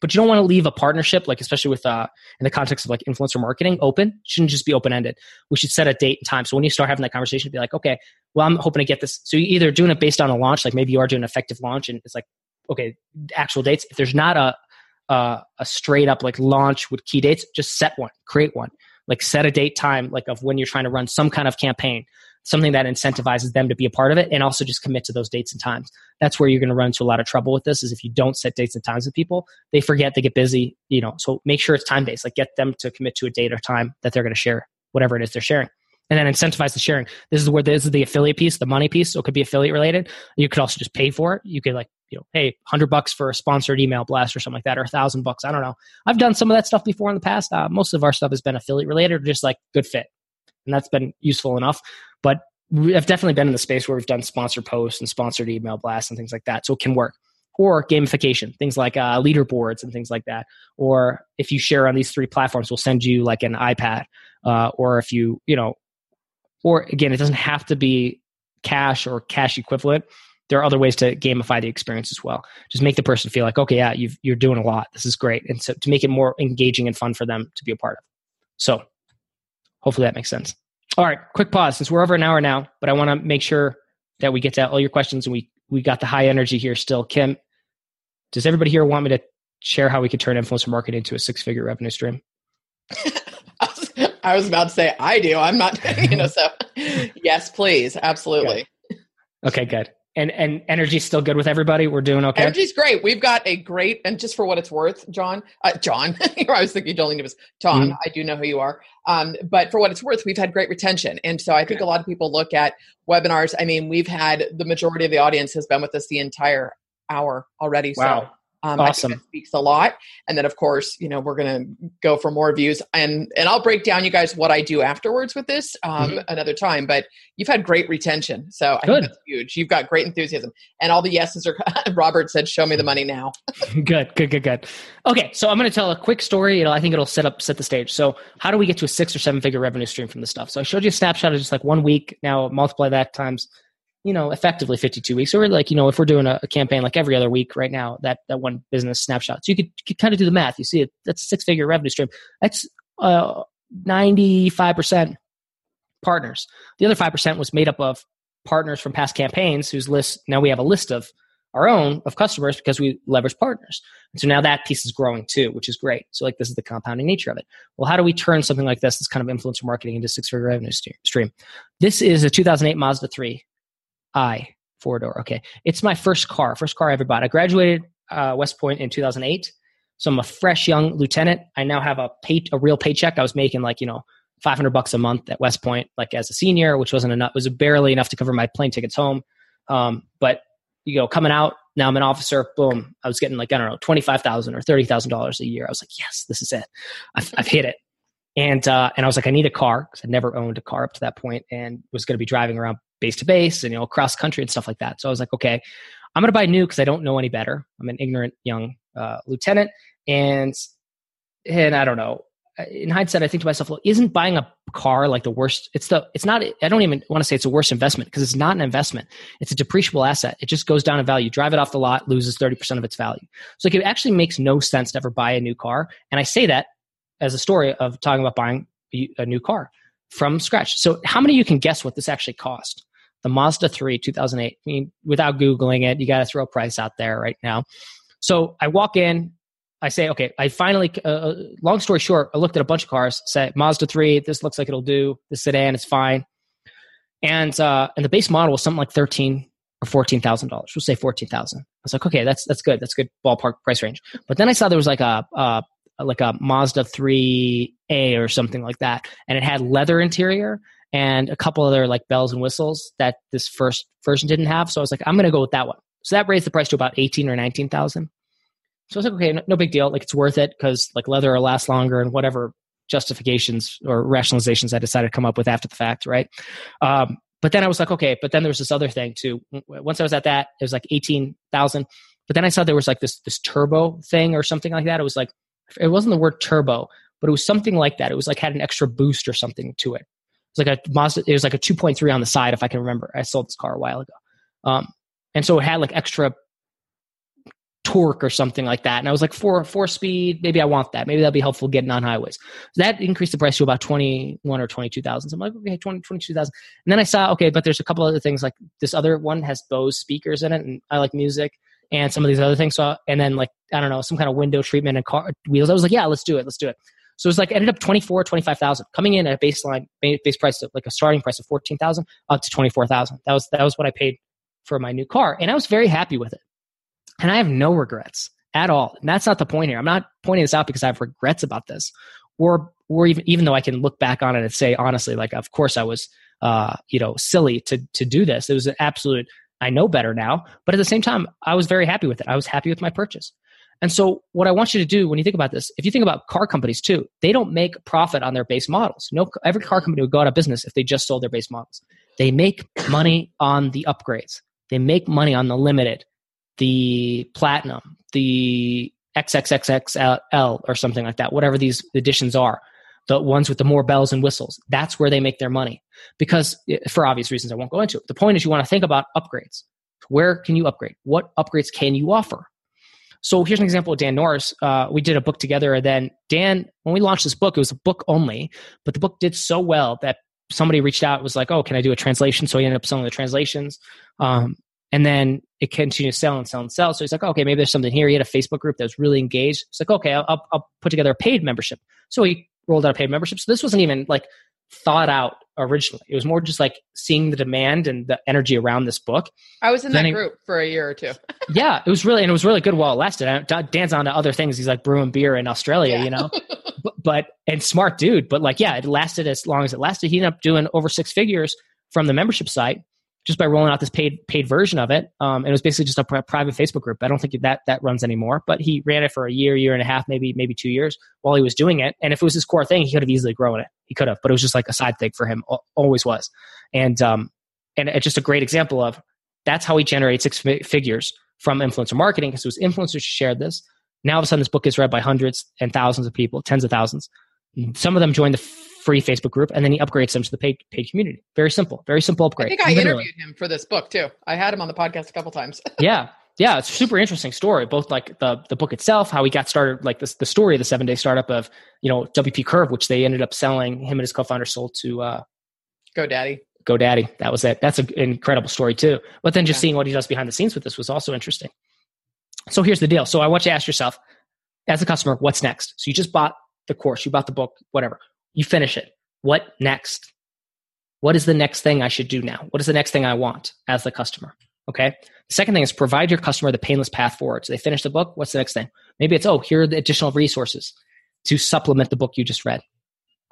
but you don't want to leave a partnership like especially with uh in the context of like influencer marketing open it shouldn't just be open ended we should set a date and time so when you start having that conversation be like okay well i'm hoping to get this so you're either doing it based on a launch like maybe you are doing an effective launch and it's like okay actual dates. If there's not a uh, a straight up like launch with key dates just set one create one. Like set a date time like of when you're trying to run some kind of campaign something that incentivizes them to be a part of it and also just commit to those dates and times. That's where you're going to run into a lot of trouble with this is if you don't set dates and times with people they forget they get busy you know so make sure it's time based like get them to commit to a date or time that they're going to share whatever it is they're sharing. And then incentivize the sharing. This is where this is the affiliate piece the money piece so it could be affiliate related. You could also just pay for it. You could like you know hey 100 bucks for a sponsored email blast or something like that or a thousand bucks i don't know. I've done some of that stuff before in the past. Uh, most of our stuff has been affiliate related or just like good fit. And that's been useful enough but I've definitely been in the space where we've done sponsored posts and sponsored email blasts and things like that. So it can work. Or gamification, things like uh, leaderboards and things like that. Or if you share on these three platforms, we'll send you like an iPad. Uh, or if you, you know, or again, it doesn't have to be cash or cash equivalent. There are other ways to gamify the experience as well. Just make the person feel like, okay, yeah, you are doing a lot. This is great. And so to make it more engaging and fun for them to be a part of. So hopefully that makes sense. All right, quick pause since we're over an hour now, but I want to make sure that we get to all your questions and we we got the high energy here still. Kim, does everybody here want me to share how we could turn influencer marketing into a six figure revenue stream? *laughs* I was about to say I do. I'm not, *laughs* you know, so yes, please, absolutely. Good. Okay, good and and energy's still good with everybody. We're doing okay. Energy's great. We've got a great, and just for what it's worth, John, uh, John, *laughs* I was thinking Jolene was John. Mm-hmm. I do know who you are, um, but for what it's worth, we've had great retention, and so I think a lot of people look at webinars. I mean, we've had the majority of the audience has been with us the entire hour already. Wow. So um, awesome. speaks a lot. And then, of course, you know, we're going to go for more views, and and I'll break down you guys what I do afterwards with this um, mm-hmm. another time. But you've had great retention, so I Good. think that's huge. You've got great enthusiasm, and all the yeses are. *laughs* Robert said, "Show me the money now." *laughs* good, good, good, good. Okay, so I'm going to tell a quick story. You know, I think it'll set up set the stage. So, how do we get to a six or seven figure revenue stream from this stuff? So, I showed you a snapshot of just like one week. Now, multiply that times you know, effectively 52 weeks. Or like, you know, if we're doing a, a, campaign like every other week right now, that, that one business snapshot. So you could, could kind of do the math. You see it, that's a six figure revenue stream. That's uh, 95% partners. The other 5% was made up of partners from past campaigns whose list, now we have a list of our own of customers because we leverage partners. And so now that piece is growing too, which is great. So like this is the compounding nature of it. Well, how do we turn something like this, this kind of influencer marketing into six figure revenue stream? This is a 2008 Mazda 3 I four door. Okay, it's my first car, first car I ever bought. I graduated uh, West Point in 2008, so I'm a fresh young lieutenant. I now have a pay, a real paycheck. I was making like you know 500 bucks a month at West Point, like as a senior, which wasn't enough. It was barely enough to cover my plane tickets home. Um, but you know, coming out now, I'm an officer. Boom, I was getting like I don't know, twenty five thousand or thirty thousand dollars a year. I was like, yes, this is it. I've, I've hit it. And uh, and I was like, I need a car because I never owned a car up to that point, and was going to be driving around base to base and you know cross country and stuff like that. So I was like, okay, I'm going to buy new because I don't know any better. I'm an ignorant young uh, lieutenant, and and I don't know. In hindsight, I think to myself, well, isn't buying a car like the worst? It's the it's not. I don't even want to say it's a worst investment because it's not an investment. It's a depreciable asset. It just goes down in value. Drive it off the lot, loses thirty percent of its value. So like, it actually makes no sense to ever buy a new car. And I say that as a story of talking about buying a new car from scratch. So, how many of you can guess what this actually cost? The Mazda 3 2008. I mean, without Googling it, you got to throw a price out there right now. So, I walk in, I say, okay, I finally, uh, uh, long story short, I looked at a bunch of cars, said, Mazda 3, this looks like it'll do. The sedan is fine. And, uh, and the base model was something like 13 or fourteen thousand dollars. We'll say fourteen thousand. I was like, okay, that's that's good. That's good ballpark price range. But then I saw there was like a, a like a Mazda three A or something like that, and it had leather interior and a couple other like bells and whistles that this first version didn't have. So I was like, I'm going to go with that one. So that raised the price to about eighteen or nineteen thousand. So I was like, okay, no, no big deal. Like it's worth it because like leather will last longer and whatever justifications or rationalizations I decided to come up with after the fact, right? Um, but then I was like, okay, but then there was this other thing too. Once I was at that, it was like eighteen thousand. But then I saw there was like this this turbo thing or something like that. It was like it wasn't the word turbo, but it was something like that. It was like had an extra boost or something to it. It was like a Mazda. It was like a two point three on the side, if I can remember. I sold this car a while ago, um, and so it had like extra torque or something like that. And I was like, four four speed, maybe I want that. Maybe that'll be helpful getting on highways. So that increased the price to about 21 or 22,000. So I'm like, okay, 20, 22,000. And then I saw, okay, but there's a couple other things like this other one has Bose speakers in it and I like music and some of these other things. So, and then like, I don't know, some kind of window treatment and car wheels. I was like, yeah, let's do it. Let's do it. So it was like ended up 24, 25,000 coming in at a baseline base price of like a starting price of 14,000 up to 24,000. That was, that was what I paid for my new car. And I was very happy with it. And I have no regrets at all. And that's not the point here. I'm not pointing this out because I have regrets about this, or or even even though I can look back on it and say honestly, like of course I was uh, you know silly to to do this. It was an absolute. I know better now, but at the same time, I was very happy with it. I was happy with my purchase. And so, what I want you to do when you think about this, if you think about car companies too, they don't make profit on their base models. No, every car company would go out of business if they just sold their base models. They make money on the upgrades. They make money on the limited the platinum, the XXXXL or something like that, whatever these editions are, the ones with the more bells and whistles. That's where they make their money. Because eh, for obvious reasons, I won't go into it. The point is, you want to think about upgrades. Where can you upgrade? What upgrades can you offer? So here's an example of Dan Norris. Uh, we did a book together, and then Dan, when we launched this book, it was a book only, but the book did so well that somebody reached out was like, "Oh, can I do a translation?" So he ended up selling the translations. Um, and then it continued to sell and sell and sell. So he's like, okay, maybe there's something here. He had a Facebook group that was really engaged. He's like, okay, I'll, I'll put together a paid membership. So he rolled out a paid membership. So this wasn't even like thought out originally. It was more just like seeing the demand and the energy around this book. I was in then that group for a year or two. *laughs* yeah, it was really and it was really good while it lasted. Dan's on to other things. He's like brewing beer in Australia, yeah. you know. *laughs* but, but and smart dude. But like, yeah, it lasted as long as it lasted. He ended up doing over six figures from the membership site just by rolling out this paid paid version of it. Um, and it was basically just a pr- private Facebook group. I don't think that that runs anymore, but he ran it for a year, year and a half, maybe maybe two years while he was doing it. And if it was his core thing, he could have easily grown it. He could have, but it was just like a side thing for him. Always was, and um, and it's just a great example of that's how he generated six figures from influencer marketing because it was influencers who shared this. Now all of a sudden, this book is read by hundreds and thousands of people, tens of thousands. Some of them joined the free Facebook group, and then he upgrades them to the paid paid community. Very simple, very simple upgrade. I think I Literally. interviewed him for this book too. I had him on the podcast a couple times. *laughs* yeah, yeah, it's a super interesting story. Both like the the book itself, how he got started, like the the story of the seven day startup of you know WP Curve, which they ended up selling. Him and his co-founder sold to uh, GoDaddy. GoDaddy. That was it. That's an incredible story too. But then just yeah. seeing what he does behind the scenes with this was also interesting. So here's the deal. So I want you to ask yourself, as a customer, what's next? So you just bought the course, you bought the book, whatever you finish it. What next? What is the next thing I should do now? What is the next thing I want as the customer? Okay. The second thing is provide your customer the painless path forward. So they finish the book. What's the next thing? Maybe it's, oh, here are the additional resources to supplement the book you just read.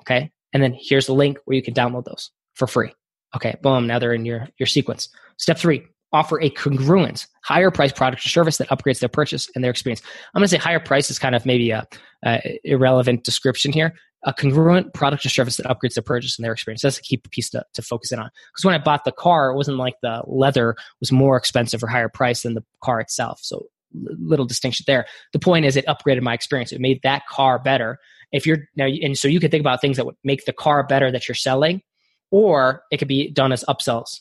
Okay. And then here's the link where you can download those for free. Okay. Boom. Now they're in your, your sequence. Step three, offer a congruent higher price product or service that upgrades their purchase and their experience. I'm going to say higher price is kind of maybe a, a irrelevant description here a congruent product or service that upgrades their purchase and their experience. That's a key piece to, to focus in on. Because when I bought the car, it wasn't like the leather was more expensive or higher price than the car itself. So little distinction there. The point is it upgraded my experience. It made that car better. If you're now, and so you can think about things that would make the car better that you're selling, or it could be done as upsells.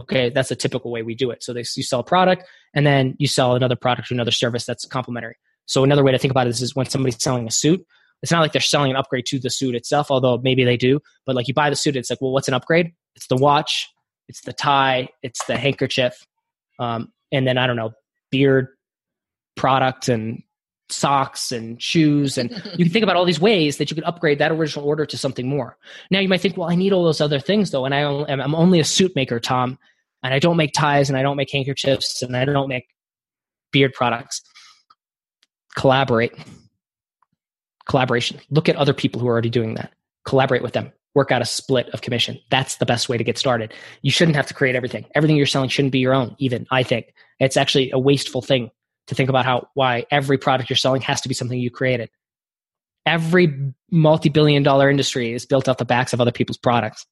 Okay, that's a typical way we do it. So they, you sell a product and then you sell another product or another service that's complementary. So another way to think about this is when somebody's selling a suit, it's not like they're selling an upgrade to the suit itself, although maybe they do. But like you buy the suit, it's like, well, what's an upgrade? It's the watch, it's the tie, it's the handkerchief, um, and then I don't know, beard product and socks and shoes and *laughs* you can think about all these ways that you could upgrade that original order to something more now you might think well i need all those other things though and I i'm only a suit maker tom and i don't make ties and i don't make handkerchiefs and i don't make beard products collaborate collaboration. Look at other people who are already doing that. Collaborate with them. Work out a split of commission. That's the best way to get started. You shouldn't have to create everything. Everything you're selling shouldn't be your own, even, I think. It's actually a wasteful thing to think about how why every product you're selling has to be something you created. Every multi-billion dollar industry is built off the backs of other people's products.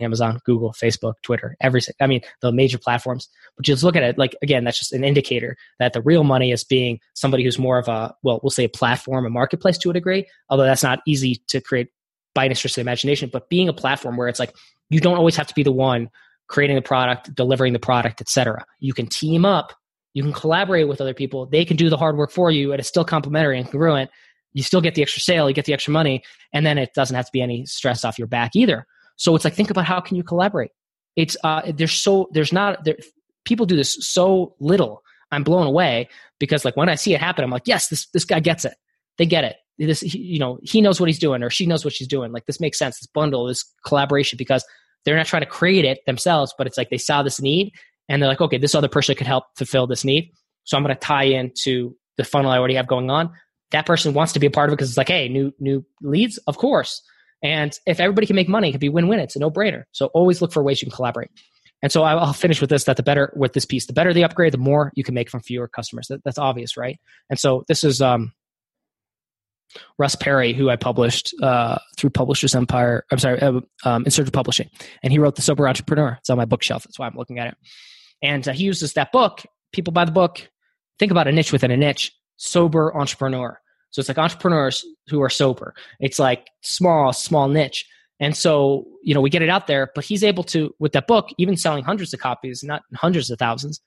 Amazon, Google, Facebook, Twitter, every I mean the major platforms. But just look at it like again, that's just an indicator that the real money is being somebody who's more of a well, we'll say a platform, a marketplace to a degree. Although that's not easy to create by an interest of imagination, but being a platform where it's like you don't always have to be the one creating the product, delivering the product, etc. You can team up, you can collaborate with other people. They can do the hard work for you, and it's still complementary and congruent. You still get the extra sale, you get the extra money, and then it doesn't have to be any stress off your back either. So it's like think about how can you collaborate. It's uh, there's so there's not there, people do this so little. I'm blown away because like when I see it happen, I'm like, yes, this this guy gets it. They get it. This he, you know he knows what he's doing or she knows what she's doing. Like this makes sense. This bundle, this collaboration because they're not trying to create it themselves, but it's like they saw this need and they're like, okay, this other person could help fulfill this need. So I'm going to tie into the funnel I already have going on. That person wants to be a part of it because it's like, hey, new new leads, of course. And if everybody can make money, it can be win-win. It's a no-brainer. So always look for ways you can collaborate. And so I'll finish with this: that the better with this piece, the better the upgrade, the more you can make from fewer customers. That, that's obvious, right? And so this is um, Russ Perry, who I published uh, through Publishers Empire. I'm sorry, uh, um, Insurgent Publishing, and he wrote the Sober Entrepreneur. It's on my bookshelf. That's why I'm looking at it. And uh, he uses that book. People buy the book. Think about a niche within a niche. Sober entrepreneur. So it's like entrepreneurs who are sober. It's like small, small niche. And so, you know, we get it out there, but he's able to, with that book, even selling hundreds of copies, not hundreds of thousands,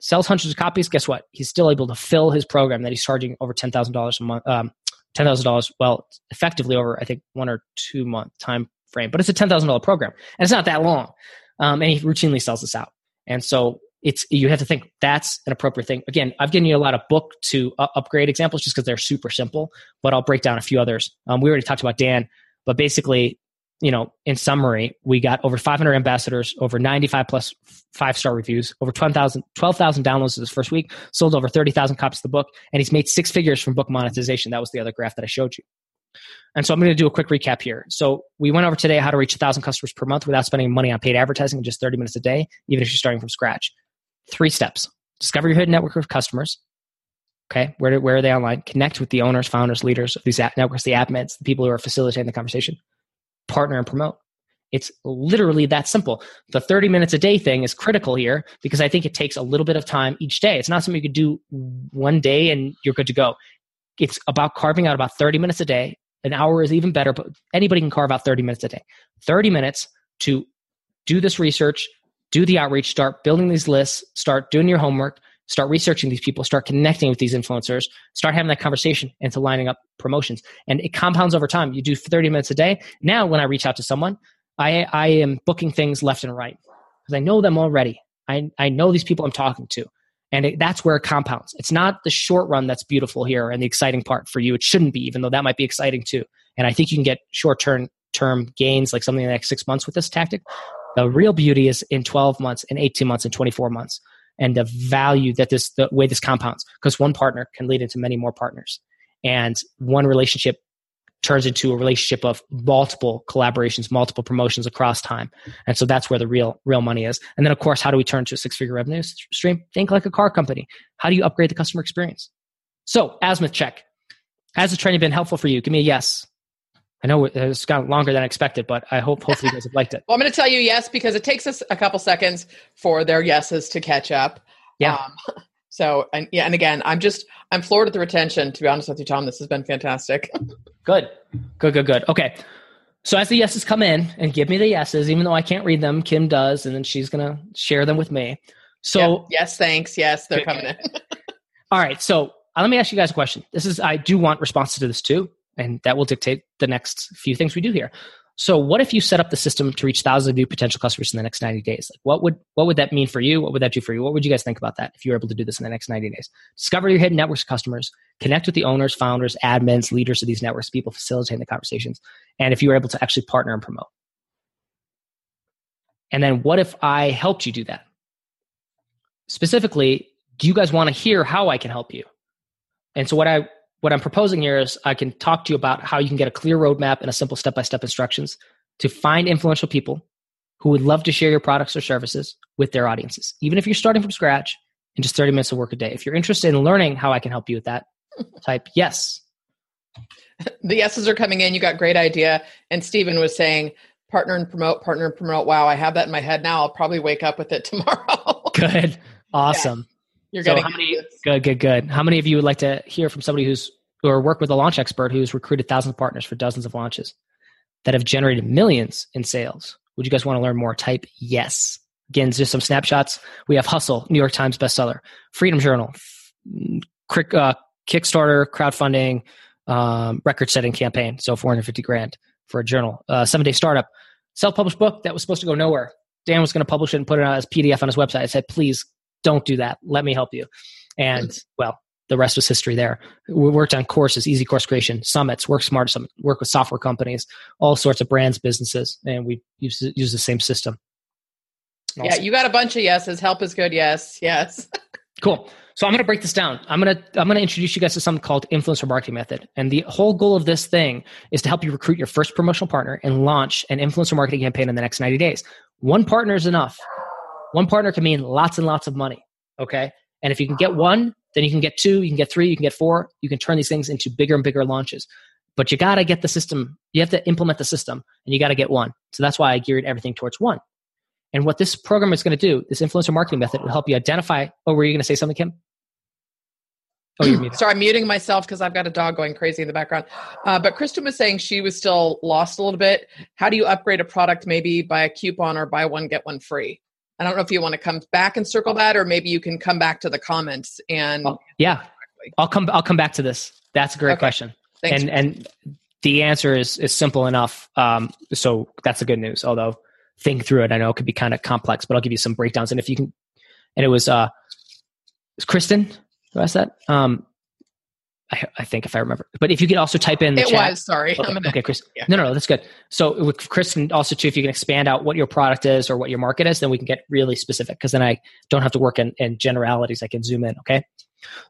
sells hundreds of copies. Guess what? He's still able to fill his program that he's charging over $10,000 a month, um, $10,000, well, effectively over, I think, one or two month time frame, but it's a $10,000 program and it's not that long. Um, and he routinely sells this out. And so it's you have to think that's an appropriate thing. Again, I've given you a lot of book to uh, upgrade examples just because they're super simple, but I'll break down a few others. Um, we already talked about Dan, but basically, you know, in summary, we got over 500 ambassadors, over 95 plus five star reviews, over 12,000 12, downloads this first week, sold over 30,000 copies of the book, and he's made six figures from book monetization. That was the other graph that I showed you. And so I'm going to do a quick recap here. So we went over today how to reach 1,000 customers per month without spending money on paid advertising in just 30 minutes a day, even if you're starting from scratch. Three steps discover your hidden network of customers. Okay, where, where are they online? Connect with the owners, founders, leaders of these networks, the admins, the people who are facilitating the conversation. Partner and promote. It's literally that simple. The 30 minutes a day thing is critical here because I think it takes a little bit of time each day. It's not something you could do one day and you're good to go. It's about carving out about 30 minutes a day. An hour is even better, but anybody can carve out 30 minutes a day. 30 minutes to do this research, do the outreach, start building these lists, start doing your homework, start researching these people, start connecting with these influencers, start having that conversation into lining up promotions. And it compounds over time. You do 30 minutes a day. Now, when I reach out to someone, I, I am booking things left and right because I know them already. I, I know these people I'm talking to. And it, that's where it compounds. It's not the short run that's beautiful here and the exciting part for you. It shouldn't be, even though that might be exciting too. And I think you can get short term term gains, like something in the next six months with this tactic. The real beauty is in 12 months, in 18 months, in 24 months, and the value that this, the way this compounds, because one partner can lead into many more partners. And one relationship turns into a relationship of multiple collaborations, multiple promotions across time. And so that's where the real, real money is. And then of course, how do we turn to a six figure revenue stream? Think like a car company. How do you upgrade the customer experience? So, azimuth check. Has the training been helpful for you? Give me a yes. I know it's gone longer than I expected, but I hope hopefully you guys have liked it. *laughs* well, I'm going to tell you yes because it takes us a couple seconds for their yeses to catch up. Yeah. Um, so and yeah, and again, I'm just I'm floored at the retention. To be honest with you, Tom, this has been fantastic. *laughs* good, good, good, good. Okay. So as the yeses come in and give me the yeses, even though I can't read them, Kim does, and then she's gonna share them with me. So yes, thanks. Yes, they're coming in. *laughs* All right. So uh, let me ask you guys a question. This is I do want responses to this too and that will dictate the next few things we do here. So, what if you set up the system to reach thousands of new potential customers in the next 90 days? Like, what would what would that mean for you? What would that do for you? What would you guys think about that if you were able to do this in the next 90 days? Discover your hidden networks of customers, connect with the owners, founders, admins, leaders of these networks, people facilitating the conversations, and if you were able to actually partner and promote. And then, what if I helped you do that? Specifically, do you guys want to hear how I can help you? And so, what I what I'm proposing here is I can talk to you about how you can get a clear roadmap and a simple step by step instructions to find influential people who would love to share your products or services with their audiences, even if you're starting from scratch in just 30 minutes of work a day. If you're interested in learning how I can help you with that, *laughs* type yes. The yeses are coming in. You got great idea. And Stephen was saying, partner and promote, partner and promote. Wow, I have that in my head now. I'll probably wake up with it *laughs* tomorrow. good. Awesome. You're so how many, good, good, good. How many of you would like to hear from somebody who's or work with a launch expert who's recruited thousands of partners for dozens of launches that have generated millions in sales? Would you guys want to learn more? Type yes. Again, just some snapshots. We have Hustle, New York Times bestseller, Freedom Journal, uh, Kickstarter, crowdfunding, um, record setting campaign. So 450 grand for a journal. Uh, seven day startup, self published book that was supposed to go nowhere. Dan was going to publish it and put it out as PDF on his website. I said, please don't do that. Let me help you. And well, the rest was history there. We worked on courses, easy course creation, summits, work smart, summit, work with software companies, all sorts of brands, businesses, and we use, use the same system. Yeah, you got a bunch of yeses. Help is good. Yes, yes. *laughs* cool. So I'm going to break this down. I'm going to I'm going to introduce you guys to something called influencer marketing method. And the whole goal of this thing is to help you recruit your first promotional partner and launch an influencer marketing campaign in the next 90 days. One partner is enough. One partner can mean lots and lots of money, okay? And if you can get one, then you can get two, you can get three, you can get four. You can turn these things into bigger and bigger launches. But you got to get the system, you have to implement the system, and you got to get one. So that's why I geared everything towards one. And what this program is going to do, this influencer marketing method, will help you identify. Oh, were you going to say something, Kim? Oh, you're muted. Sorry, I'm muting myself because I've got a dog going crazy in the background. Uh, but Kristen was saying she was still lost a little bit. How do you upgrade a product? Maybe buy a coupon or buy one get one free. I don't know if you want to come back and circle that, or maybe you can come back to the comments and oh, yeah, I'll come. I'll come back to this. That's a great okay. question. Thanks. And and the answer is is simple enough. Um, so that's the good news. Although think through it, I know it could be kind of complex, but I'll give you some breakdowns. And if you can, and it was uh, it was Kristen who asked that. Um, I, I, think if I remember. But if you can also type in the chat. it chat. was sorry. Okay, gonna, okay Chris. Yeah. No, no, no, that's good. So with Chris, and also too, if you can expand out what your product is or what your market is, then we can get really specific because then I don't have to work in, in generalities. I can zoom in. Okay.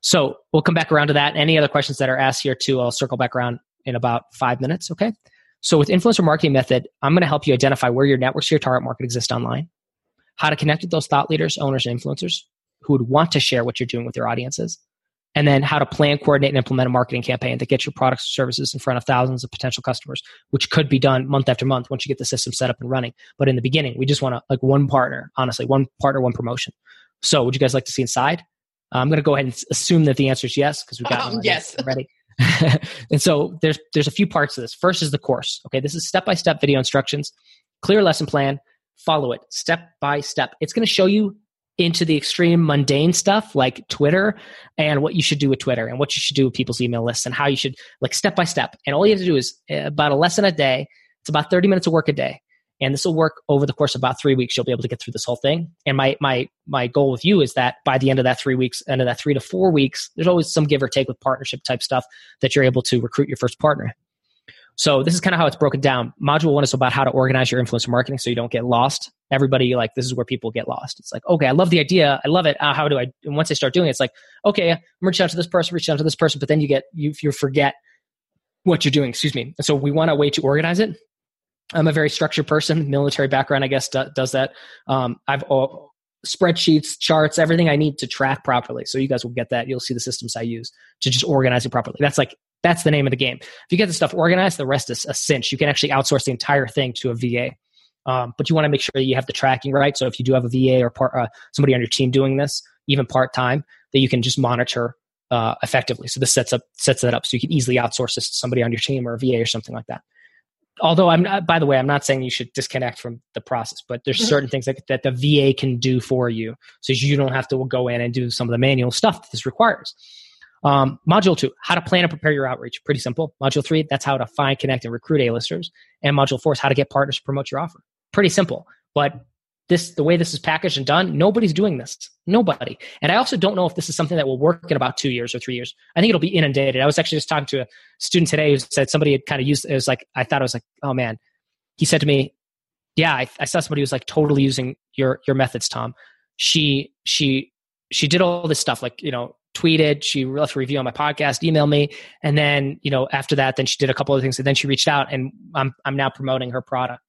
So we'll come back around to that. Any other questions that are asked here too, I'll circle back around in about five minutes. Okay. So with influencer marketing method, I'm going to help you identify where your networks, your target market exist online, how to connect with those thought leaders, owners, and influencers who would want to share what you're doing with their audiences and then how to plan, coordinate, and implement a marketing campaign to get your products or services in front of thousands of potential customers, which could be done month after month once you get the system set up and running. But in the beginning, we just want to like one partner, honestly, one partner, one promotion. So, would you guys like to see inside? Uh, I'm going to go ahead and assume that the answer is yes because we've got um, *laughs* yes ready. *laughs* and so there's there's a few parts to this. First is the course. Okay, this is step by step video instructions, clear lesson plan. Follow it step by step. It's going to show you into the extreme mundane stuff like Twitter and what you should do with Twitter and what you should do with people's email lists and how you should like step by step. And all you have to do is uh, about a lesson a day. It's about 30 minutes of work a day. And this will work over the course of about three weeks. You'll be able to get through this whole thing. And my my my goal with you is that by the end of that three weeks, end of that three to four weeks, there's always some give or take with partnership type stuff that you're able to recruit your first partner. So this is kind of how it's broken down. Module one is about how to organize your influencer marketing so you don't get lost. Everybody like this is where people get lost. It's like, okay, I love the idea, I love it. Uh, how do I? And once they start doing it, it's like, okay, I'm reaching out to this person, reaching out to this person, but then you get you you forget what you're doing. Excuse me. So we want a way to organize it. I'm a very structured person. Military background, I guess, do, does that. Um, I've spreadsheets, charts, everything I need to track properly. So you guys will get that. You'll see the systems I use to just organize it properly. That's like that's the name of the game. If you get the stuff organized, the rest is a cinch. You can actually outsource the entire thing to a VA. Um, but you want to make sure that you have the tracking right. So if you do have a VA or part, uh, somebody on your team doing this, even part time, that you can just monitor uh, effectively. So this sets up sets that up so you can easily outsource this to somebody on your team or a VA or something like that. Although I'm not, by the way, I'm not saying you should disconnect from the process, but there's mm-hmm. certain things that, that the VA can do for you, so you don't have to go in and do some of the manual stuff that this requires. Um, module two, how to plan and prepare your outreach. Pretty simple. Module three, that's how to find, connect, and recruit A-listers. And module four is how to get partners to promote your offer. Pretty simple. But this, the way this is packaged and done, nobody's doing this. Nobody. And I also don't know if this is something that will work in about two years or three years. I think it'll be inundated. I was actually just talking to a student today who said somebody had kind of used it was like, I thought it was like, oh man. He said to me, yeah, I, I saw somebody who was like totally using your your methods, Tom. She she she did all this stuff like you know tweeted, she left a review on my podcast, emailed me, and then you know after that, then she did a couple of things, and then she reached out, and I'm I'm now promoting her product.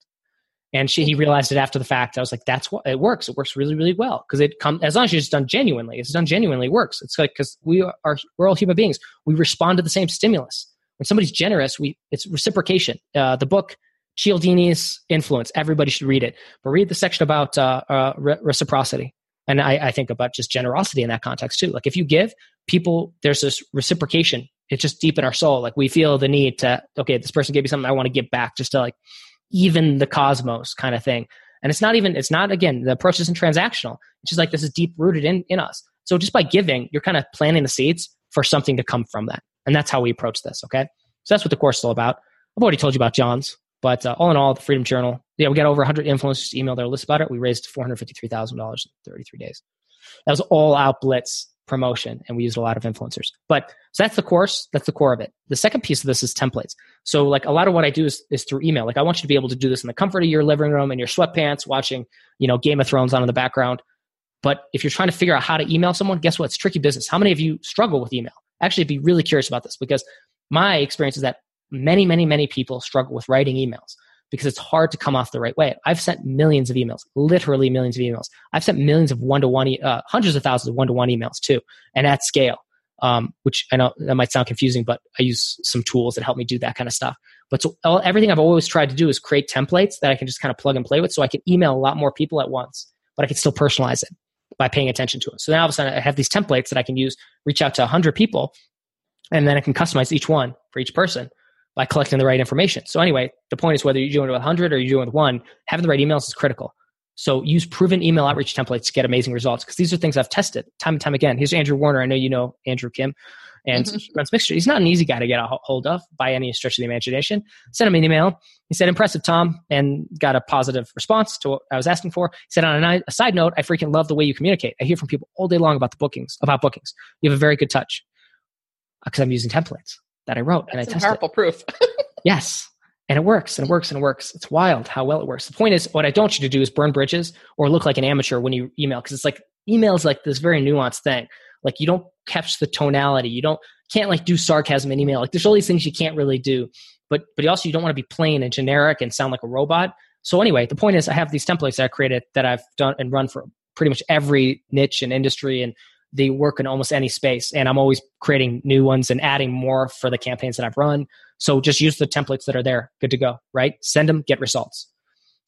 And she he realized it after the fact. I was like, that's what it works. It works really really well because it comes as long as it's done genuinely. It's done genuinely. It works. It's like because we are we're all human beings. We respond to the same stimulus. When somebody's generous, we it's reciprocation. Uh, the book Cialdini's Influence. Everybody should read it. But read the section about uh, uh, re- reciprocity and I, I think about just generosity in that context too. Like if you give people, there's this reciprocation. It's just deep in our soul. Like we feel the need to, okay, this person gave me something I want to give back just to like even the cosmos kind of thing. And it's not even, it's not, again, the approach isn't transactional. It's just like this is deep rooted in, in us. So just by giving, you're kind of planting the seeds for something to come from that. And that's how we approach this. Okay. So that's what the course is all about. I've already told you about John's, but uh, all in all, the Freedom Journal, yeah, we got over 100 influencers email their list about it. We raised $453,000 in 33 days. That was all out blitz promotion, and we used a lot of influencers. But so that's the course. That's the core of it. The second piece of this is templates. So like a lot of what I do is, is through email. Like I want you to be able to do this in the comfort of your living room in your sweatpants, watching you know Game of Thrones on in the background. But if you're trying to figure out how to email someone, guess what? It's tricky business. How many of you struggle with email? Actually, be really curious about this because my experience is that many, many, many people struggle with writing emails because it's hard to come off the right way. I've sent millions of emails, literally millions of emails. I've sent millions of one to one, hundreds of thousands of one to one emails too, and at scale. Um, which I know that might sound confusing, but I use some tools that help me do that kind of stuff. But so all, everything I've always tried to do is create templates that I can just kind of plug and play with, so I can email a lot more people at once, but I can still personalize it by paying attention to it. So now all of a sudden I have these templates that I can use, reach out to 100 people, and then I can customize each one for each person by collecting the right information. So anyway, the point is whether you're doing it with 100 or you're doing it with one, having the right emails is critical. So use proven email outreach templates to get amazing results because these are things I've tested time and time again. Here's Andrew Warner. I know you know Andrew Kim and mm-hmm. runs Mixergy. He's not an easy guy to get a hold of by any stretch of the imagination. Sent him an email. He said, impressive, Tom, and got a positive response to what I was asking for. He said, on a, a side note, I freaking love the way you communicate. I hear from people all day long about the bookings, about bookings. You have a very good touch because I'm using templates that I wrote That's and I tested. Powerful proof. *laughs* yes. And it works and it works and it works. It's wild how well it works. The point is, what I don't want you to do is burn bridges or look like an amateur when you email because it's like email is like this very nuanced thing. Like you don't catch the tonality. You don't can't like do sarcasm in email. Like there's all these things you can't really do. But but also you don't want to be plain and generic and sound like a robot. So anyway, the point is I have these templates that I created that I've done and run for pretty much every niche and industry and they work in almost any space and i'm always creating new ones and adding more for the campaigns that i've run. So just use the templates that are there. Good to go right? Send them get results.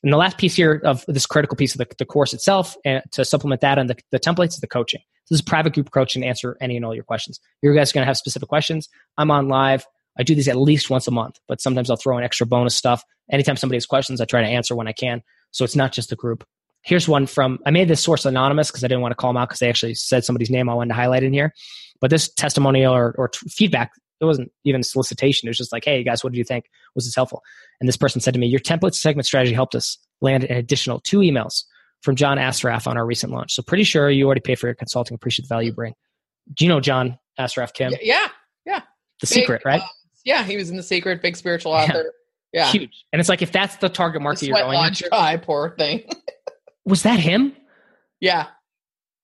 And the last piece here of this critical piece of the, the course itself and to supplement that and the, the templates is the coaching. This is private group coaching to answer any and all your questions. You guys are going to have specific questions. I'm on live. I do these at least once a month but sometimes i'll throw in extra bonus stuff. Anytime somebody has questions i try to answer when i can. So it's not just the group Here's one from, I made this source anonymous because I didn't want to call them out because they actually said somebody's name I wanted to highlight in here. But this testimonial or, or t- feedback, it wasn't even solicitation. It was just like, hey, guys, what did you think? Was this helpful? And this person said to me, your template segment strategy helped us land an additional two emails from John Assaraf on our recent launch. So pretty sure you already pay for your consulting, appreciate the value you bring. Do you know John Assaraf, Kim? Yeah, yeah. The big, Secret, right? Uh, yeah, he was in The Secret, big spiritual author. Yeah. yeah. Huge. And it's like, if that's the target market the you're going after. Dry, poor thing. *laughs* Was that him? Yeah.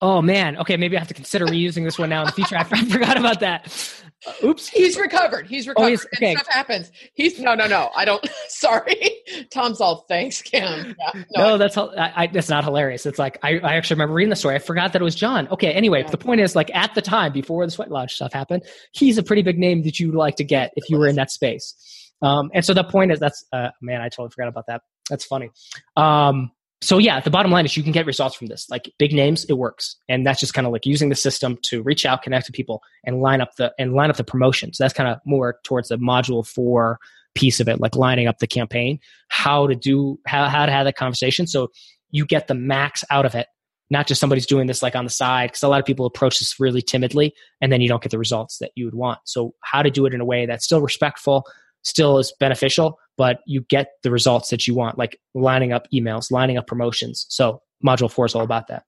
Oh man. Okay, maybe I have to consider reusing this one now in the future. I, forgot about that. Uh, oops. He's recovered. He's recovered. Oh, he's, okay. stuff happens. He's no, no, no. I don't. *laughs* Sorry. Tom's all thanks, Kim. Yeah, no, no that's I, I, that's not hilarious. It's like I, I actually remember reading the story. I forgot that it was John. Okay. Anyway, yeah. the point is, like at the time before the Sweat Lodge stuff happened, he's a pretty big name that you'd like to get if you were in that space. Um, and so the point is, that's uh, man, I totally forgot about that. That's funny. Um, so yeah, the bottom line is you can get results from this. Like big names, it works, and that's just kind of like using the system to reach out, connect to people, and line up the and line up the promotions. That's kind of more towards the module four piece of it, like lining up the campaign, how to do how how to have that conversation, so you get the max out of it. Not just somebody's doing this like on the side, because a lot of people approach this really timidly, and then you don't get the results that you would want. So how to do it in a way that's still respectful, still is beneficial, but you get the results that you want, like lining up emails, lining up promotions. So module four is all about that.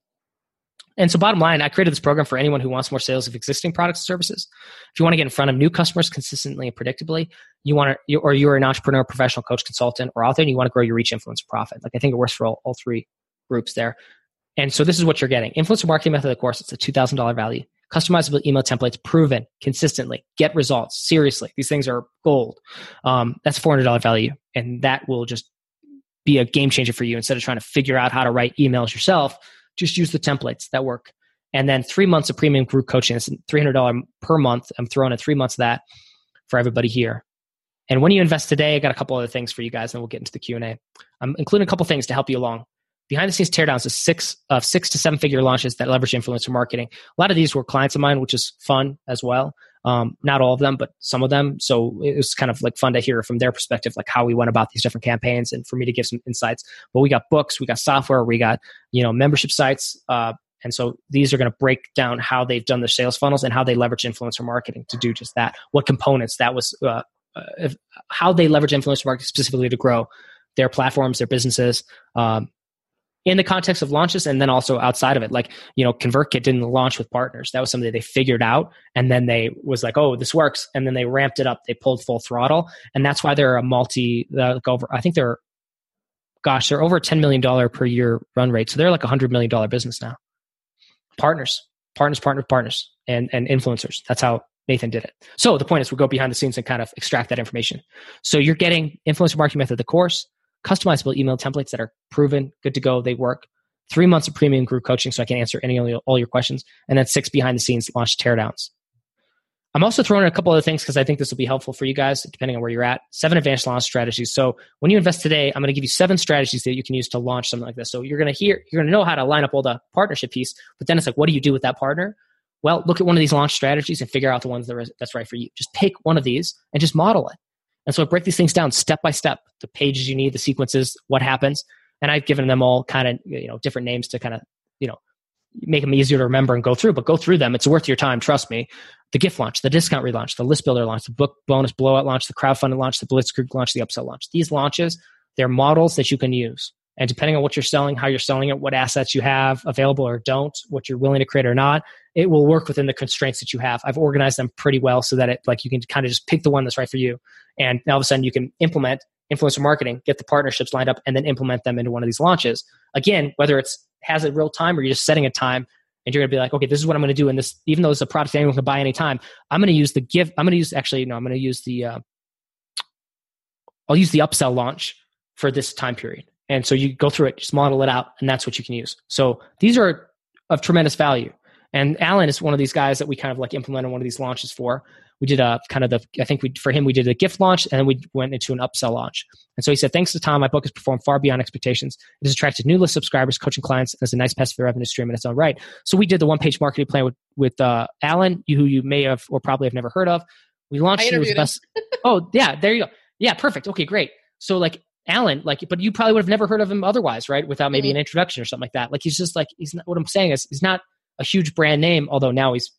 And so, bottom line, I created this program for anyone who wants more sales of existing products and services. If you want to get in front of new customers consistently and predictably, you want to, or you're an entrepreneur, professional coach, consultant, or author, and you want to grow your reach, influence, profit. Like I think it works for all, all three groups there. And so, this is what you're getting: influencer marketing method, of course, it's a two thousand dollar value. Customizable email templates, proven consistently, get results. Seriously, these things are gold. Um, that's $400 value. And that will just be a game changer for you instead of trying to figure out how to write emails yourself. Just use the templates that work. And then three months of premium group coaching. It's $300 per month. I'm throwing in three months of that for everybody here. And when you invest today, I got a couple other things for you guys, and we'll get into the Q and A. I'm including a couple things to help you along. Behind the scenes teardowns is six of six to seven figure launches that leverage influencer marketing. A lot of these were clients of mine, which is fun as well. Um, not all of them, but some of them. So it was kind of like fun to hear from their perspective, like how we went about these different campaigns, and for me to give some insights. But we got books, we got software, we got you know membership sites, uh, and so these are going to break down how they've done their sales funnels and how they leverage influencer marketing to do just that. What components that was, uh, uh, if, how they leverage influencer marketing specifically to grow their platforms, their businesses. Um, in the context of launches and then also outside of it. Like you know convertkit didn't launch with partners. That was something they figured out and then they was like oh this works. And then they ramped it up. They pulled full throttle. And that's why they're a multi uh, over i think they're gosh they're over a $10 million per year run rate. So they're like a $100 million business now. Partners partners partners partners and and influencers. That's how nathan did it. So the point is we go behind the scenes and kind of extract that information. So you're getting influencer marketing method the course customizable email templates that are proven, good to go, they work. Three months of premium group coaching so I can answer any all your questions, and then six behind the scenes launch teardowns. I'm also throwing in a couple other things because I think this will be helpful for you guys, depending on where you're at. Seven advanced launch strategies. So when you invest today, I'm going to give you seven strategies that you can use to launch something like this. So you're going to hear, you're going to know how to line up all the partnership piece, but then it's like, what do you do with that partner? Well, look at one of these launch strategies and figure out the ones that are, that's right for you. Just pick one of these and just model it. And so I break these things down step by step, the pages you need, the sequences, what happens. And I've given them all kind of, you know, different names to kind of, you know, make them easier to remember and go through, but go through them. It's worth your time. Trust me. The gift launch, the discount relaunch, the list builder launch, the book bonus blowout launch, the crowdfunding launch, the blitzkrieg launch, the upsell launch. These launches, they're models that you can use. And depending on what you're selling, how you're selling it, what assets you have available or don't, what you're willing to create or not, it will work within the constraints that you have. I've organized them pretty well so that it like you can kind of just pick the one that's right for you. And all of a sudden you can implement influencer marketing, get the partnerships lined up, and then implement them into one of these launches. Again, whether it's has it real time or you're just setting a time and you're gonna be like, okay, this is what I'm gonna do. And this, even though it's a product anyone can buy anytime, I'm gonna use the give, I'm gonna use actually, no, I'm gonna use the uh, I'll use the upsell launch for this time period. And so you go through it, just model it out, and that's what you can use. So these are of tremendous value. And Alan is one of these guys that we kind of like implemented one of these launches for. We did a kind of the, I think we, for him, we did a gift launch and then we went into an upsell launch. And so he said, thanks to Tom, my book has performed far beyond expectations. It has attracted new list subscribers, coaching clients, and it's a nice passive revenue stream in its own right. So we did the one page marketing plan with, with uh, Alan, you, who you may have or probably have never heard of. We launched it. Was best, oh, yeah, there you go. Yeah, perfect. Okay, great. So like Alan, like, but you probably would have never heard of him otherwise, right? Without maybe mm-hmm. an introduction or something like that. Like, he's just like, he's not, what I'm saying is, he's not a huge brand name, although now he's,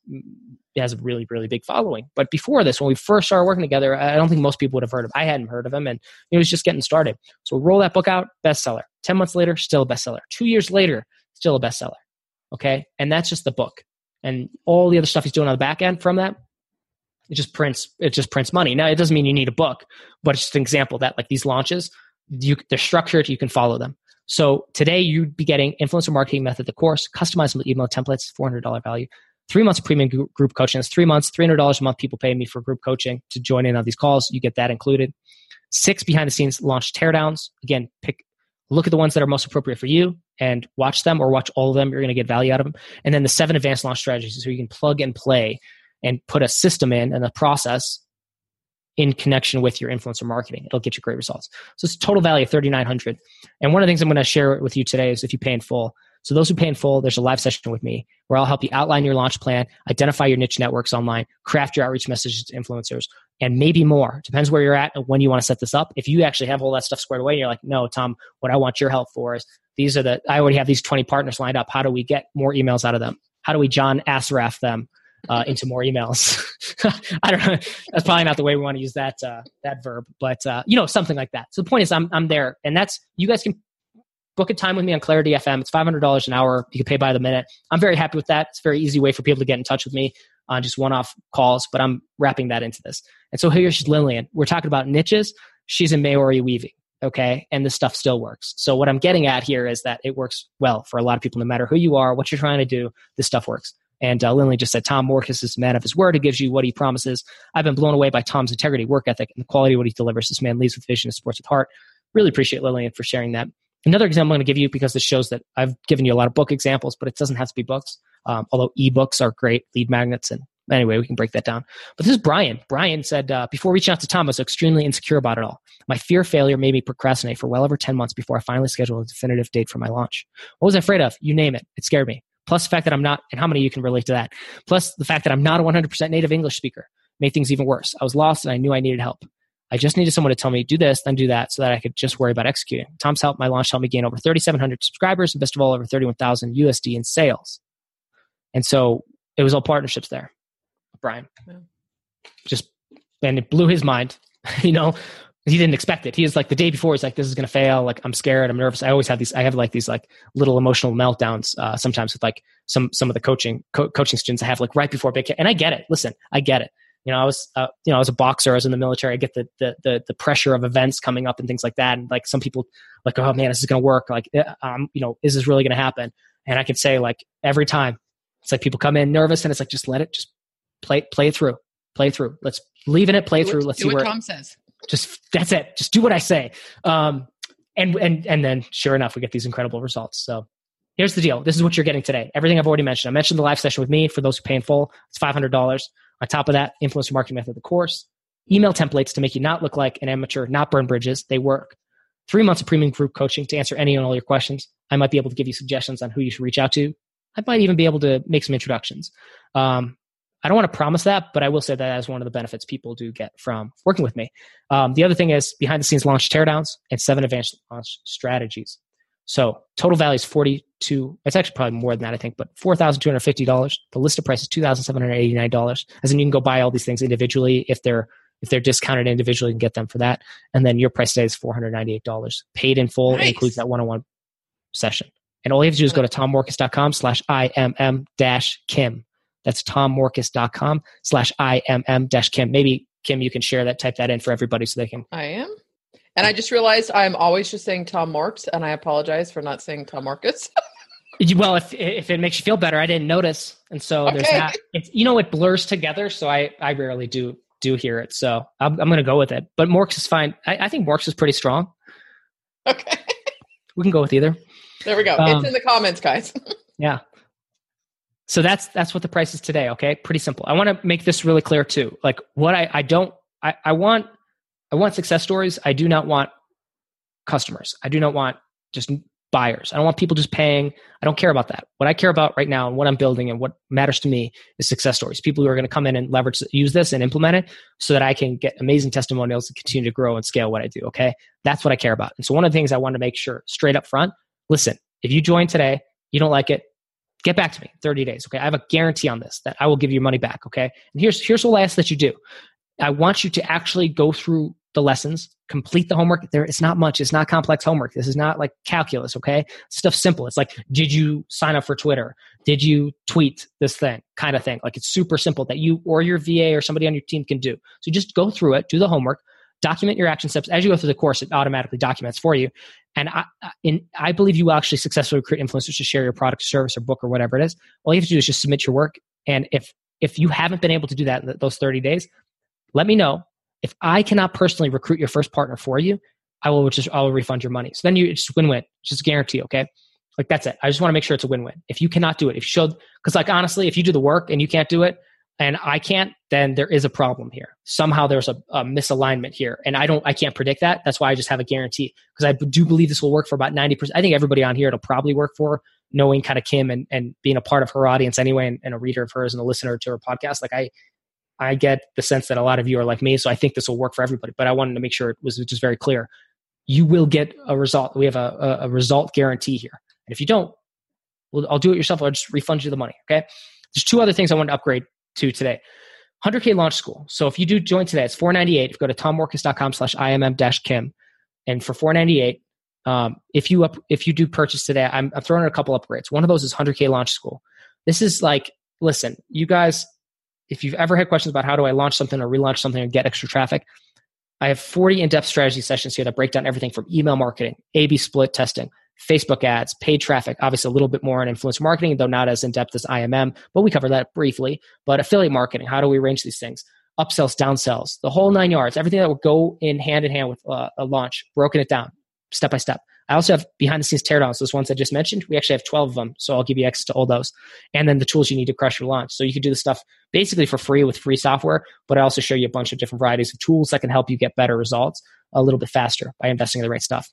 he has a really, really big following. But before this, when we first started working together, I don't think most people would have heard of him. I hadn't heard of him, and he was just getting started. So we roll that book out, bestseller. 10 months later, still a bestseller. Two years later, still a bestseller. Okay. And that's just the book. And all the other stuff he's doing on the back end from that, it just prints, it just prints money. Now, it doesn't mean you need a book, but it's just an example that like these launches, you, they're structured, you can follow them. So today you'd be getting influencer marketing method, the course, customizable email templates, $400 value, three months of premium group coaching. That's three months, $300 a month. People pay me for group coaching to join in on these calls. You get that included. Six behind the scenes launch teardowns. Again, pick, look at the ones that are most appropriate for you and watch them or watch all of them. You're going to get value out of them. And then the seven advanced launch strategies so you can plug and play and put a system in and a process in connection with your influencer marketing. It'll get you great results. So it's total value of 3900 And one of the things I'm going to share with you today is if you pay in full. So those who pay in full, there's a live session with me where I'll help you outline your launch plan, identify your niche networks online, craft your outreach messages to influencers, and maybe more. Depends where you're at and when you want to set this up. If you actually have all that stuff squared away and you're like, no, Tom, what I want your help for is these are the, I already have these 20 partners lined up. How do we get more emails out of them? How do we John Assaraf them? Uh, into more emails. *laughs* I don't know. That's probably not the way we want to use that uh, that verb, but uh, you know, something like that. So the point is, I'm I'm there, and that's you guys can book a time with me on Clarity FM. It's five hundred dollars an hour. You can pay by the minute. I'm very happy with that. It's a very easy way for people to get in touch with me on just one-off calls. But I'm wrapping that into this. And so here's Lillian. We're talking about niches. She's in Maori weaving. Okay. And this stuff still works. So what I'm getting at here is that it works well for a lot of people, no matter who you are, what you're trying to do, this stuff works. And uh, Lindley just said, Tom Morkes is a man of his word. He gives you what he promises. I've been blown away by Tom's integrity, work ethic, and the quality of what he delivers. This man leads with vision and supports with heart. Really appreciate Lillian for sharing that. Another example I'm going to give you because this shows that I've given you a lot of book examples, but it doesn't have to be books. Um, although ebooks are great lead magnets and anyway, we can break that down. But this is Brian. Brian said, uh, before reaching out to Tom, I was extremely insecure about it all. My fear of failure made me procrastinate for well over 10 months before I finally scheduled a definitive date for my launch. What was I afraid of? You name it. It scared me. Plus the fact that I'm not, and how many of you can relate to that? Plus the fact that I'm not a 100% native English speaker made things even worse. I was lost and I knew I needed help. I just needed someone to tell me, do this, then do that, so that I could just worry about executing. Tom's help, my launch helped me gain over 3,700 subscribers, and best of all, over 31,000 USD in sales. And so it was all partnerships there. Brian. Yeah. Just and it blew his mind. *laughs* you know, he didn't expect it. He was like the day before. He's like, "This is gonna fail. Like, I'm scared. I'm nervous." I always have these. I have like these like little emotional meltdowns uh, sometimes with like some some of the coaching co- coaching students I have like right before big. And I get it. Listen, I get it. You know, I was uh, you know I was a boxer. I was in the military. I get the, the the the pressure of events coming up and things like that. And like some people like, oh man, this is gonna work. Like, um, you know, is this really gonna happen? And I can say like every time, it's like people come in nervous, and it's like just let it, just play play it through play through let's leave in it play do through let's see what where tom says just that's it. Just do what i say. Um and and and then sure enough we get these incredible results. So here's the deal. This is what you're getting today. Everything i've already mentioned. I mentioned the live session with me for those who pay in full. It's $500 on top of that influencer marketing method the course email templates to make you not look like an amateur not burn bridges. They work. Three months of premium group coaching to answer any and all your questions. I might be able to give you suggestions on who you should reach out to. I might even be able to make some introductions. Um, I don't want to promise that, but I will say that as one of the benefits people do get from working with me. Um, the other thing is behind the scenes launch teardowns and seven advanced launch strategies. So total value is 42, it's actually probably more than that, I think, but $4,250. The listed price is $2,789. As in you can go buy all these things individually if they're if they're discounted individually, can get them for that. And then your price today is $498. Paid in full nice. includes that one-on-one session. And all you have to do is go to tommorkes.com slash IMM dash Kim. That's tommorkes.com slash IMM dash Kim. Maybe, Kim, you can share that, type that in for everybody so they can. I am. And I just realized I'm always just saying Tom Morks, and I apologize for not saying Tom Morkes. *laughs* well, if if it makes you feel better, I didn't notice, and so okay. there's that. It's you know it blurs together, so I I rarely do do hear it. So I'm, I'm going to go with it. But Morks is fine. I, I think Morks is pretty strong. Okay. *laughs* we can go with either. There we go. Um, it's in the comments, guys. *laughs* yeah. So that's that's what the price is today. Okay, pretty simple. I want to make this really clear too. Like what I I don't I I want I want success stories. I do not want customers. I do not want just buyers. I don't want people just paying. I don't care about that. What I care about right now and what I'm building and what matters to me is success stories. People who are going to come in and leverage, use this and implement it so that I can get amazing testimonials and continue to grow and scale what I do. Okay. That's what I care about. And so one of the things I want to make sure straight up front, listen, if you join today, you don't like it, get back to me 30 days okay? I have a guarantee on this that i will give you money back okay? And here's here's what i ask that you do. I want you to actually go through the lessons complete the homework. There it's not much. It's not complex homework. This is not like calculus okay? Stuff simple. It's like did you sign up for twitter? Did you tweet this thing kind of thing? Like it's super simple that you or your va or somebody on your team can do. So just go through it do the homework document your action steps as you go through the course it automatically documents for you and I, in, I believe you will actually successfully recruit influencers to share your product, service, or book or whatever it is. All you have to do is just submit your work. And if if you haven't been able to do that in those 30 days, let me know. If I cannot personally recruit your first partner for you, I will just I will refund your money. So then you it's win win, just guarantee. Okay, like that's it. I just want to make sure it's a win win. If you cannot do it, if you showed because like honestly, if you do the work and you can't do it, and I can't, then there is a problem here. Somehow there's a, a, misalignment here. And I don't, I can't predict that. That's why I just have a guarantee because I do believe this will work for about 90%. I think everybody on here it'll probably work for knowing kind of Kim and, and being a part of her audience anyway and, and a reader of hers and a listener to her podcast. Like I, I get the sense that a lot of you are like me. So I think this will work for everybody, but I wanted to make sure it was just very clear. You will get a result. We have a, a, result guarantee here. And if you don't, well, I'll do it yourself. I'll just refund you the money. Okay. There's two other things I want to upgrade to today. 100K launch school. So if you do join today, it's 498. If you go to tommorkes.com slash IMM dash Kim. And for 498, um, if you up, if you do purchase today, I'm, I'm throwing in a couple upgrades. One of those is 100K launch school. This is like, listen, you guys, if you've ever had questions about how do I launch something or relaunch something or get extra traffic, I have 40 in-depth strategy sessions here that break down everything from email marketing, A/B split testing, Facebook ads, paid traffic, obviously a little bit more on influencer marketing, though not as in depth as IMM, but we cover that briefly. But affiliate marketing, how do we arrange these things? Upsells, downsells, the whole nine yards, everything that will go in hand in hand with uh, a launch, broken it down step by step. I also have behind the scenes teardowns, those ones I just mentioned. We actually have 12 of them. So I'll give you access to all those. And then the tools you need to crush your launch. So you can do this stuff basically for free with free software, but I also show you a bunch of different varieties of tools that can help you get better results a little bit faster by investing in the right stuff.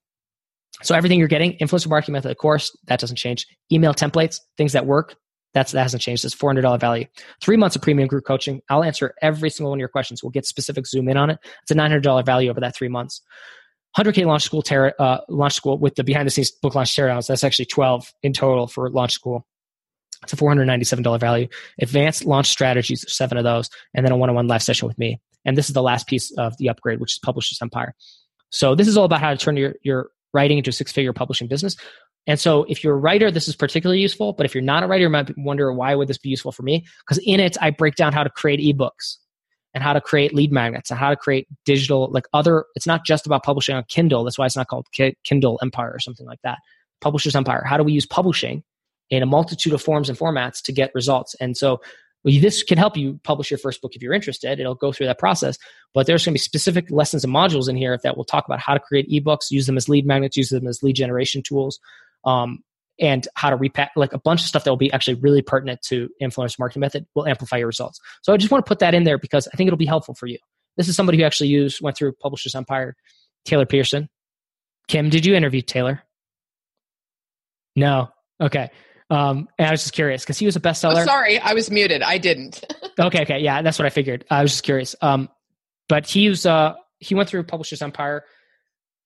So everything you're getting, influencer marketing method, of course, that doesn't change. Email templates, things that work, that's that hasn't changed. It's four hundred dollar value. Three months of premium group coaching. I'll answer every single one of your questions. We'll get specific zoom in on it. It's a nine hundred dollar value over that three months. 100k launch school uh, launch school with the behind the scenes book launch teardowns. That's actually 12 in total for launch school. It's a $497 value. Advanced launch strategies, seven of those, and then a one-on-one live session with me. And this is the last piece of the upgrade, which is Publishers Empire. So this is all about how to turn your, your writing into a six-figure publishing business. And so if you're a writer, this is particularly useful. But if you're not a writer, you might wonder why would this be useful for me? Because in it, I break down how to create ebooks and how to create lead magnets and how to create digital, like other, it's not just about publishing on Kindle. That's why it's not called Kindle Empire or something like that. Publishers Empire. How do we use publishing in a multitude of forms and formats to get results? And so this can help you publish your first book if you're interested. It'll go through that process, but there's going to be specific lessons and modules in here that will talk about how to create ebooks, use them as lead magnets, use them as lead generation tools, um, and how to repack like a bunch of stuff that will be actually really pertinent to influencer marketing method will amplify your results. So I just want to put that in there because I think it'll be helpful for you. This is somebody who actually used went through Publishers Empire, Taylor Pearson. Kim, did you interview Taylor? No. Okay. Um, and I was just curious because he was a bestseller. Oh, sorry, I was muted. I didn't. *laughs* okay, okay, yeah, that's what I figured. I was just curious. Um, but he was uh, he went through Publishers Empire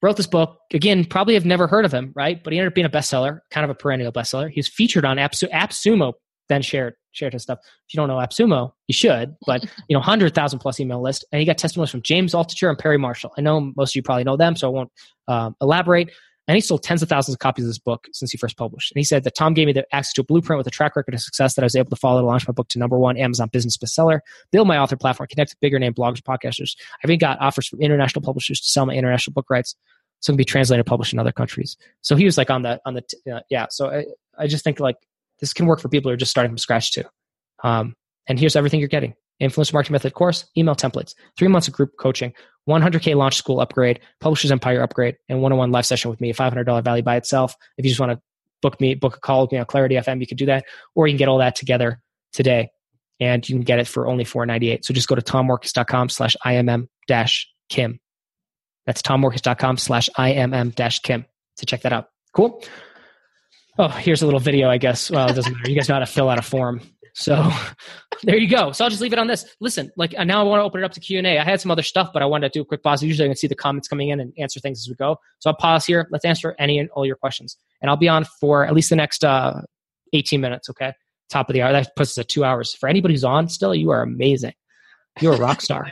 wrote this book. Again, probably have never heard of him, right? But he ended up being a bestseller, kind of a perennial bestseller. He's featured on Appsu- AppSumo, then shared shared his stuff. If you don't know AppSumo, you should. But *laughs* you know, hundred thousand plus email list, and he got testimonials from James Altucher and Perry Marshall. I know most of you probably know them, so I won't um, elaborate. And he sold tens of thousands of copies of this book since he first published. And he said that Tom gave me the access to a blueprint with a track record of success that I was able to follow to launch my book to number one Amazon business bestseller, build my author platform, connect with bigger name bloggers, podcasters. I've even got offers from international publishers to sell my international book rights so it can be translated and published in other countries so he was like on the on the uh, yeah so I, I just think like this can work for people who are just starting from scratch too um, and here's everything you're getting influencer marketing method course email templates three months of group coaching 100k launch school upgrade publishers empire upgrade and one-on-one oh live session with me, $500 value by itself if you just want to book me book a call with me on clarity fm you can do that or you can get all that together today and you can get it for only 498 so just go to tommorkes.com slash imm dash kim that's tommorkes.com slash IMM dash Kim to check that out. Cool. Oh, here's a little video, I guess. Well, it doesn't matter. You guys know how to fill out a form. So *laughs* there you go. So I'll just leave it on this. Listen, like now I want to open it up to Q&A. I had some other stuff, but I wanted to do a quick pause. Usually I can see the comments coming in and answer things as we go. So I'll pause here. Let's answer any and all your questions. And I'll be on for at least the next uh, 18 minutes, okay? Top of the hour. That puts us at two hours. For anybody who's on still, you are amazing. You're a rock *laughs* star.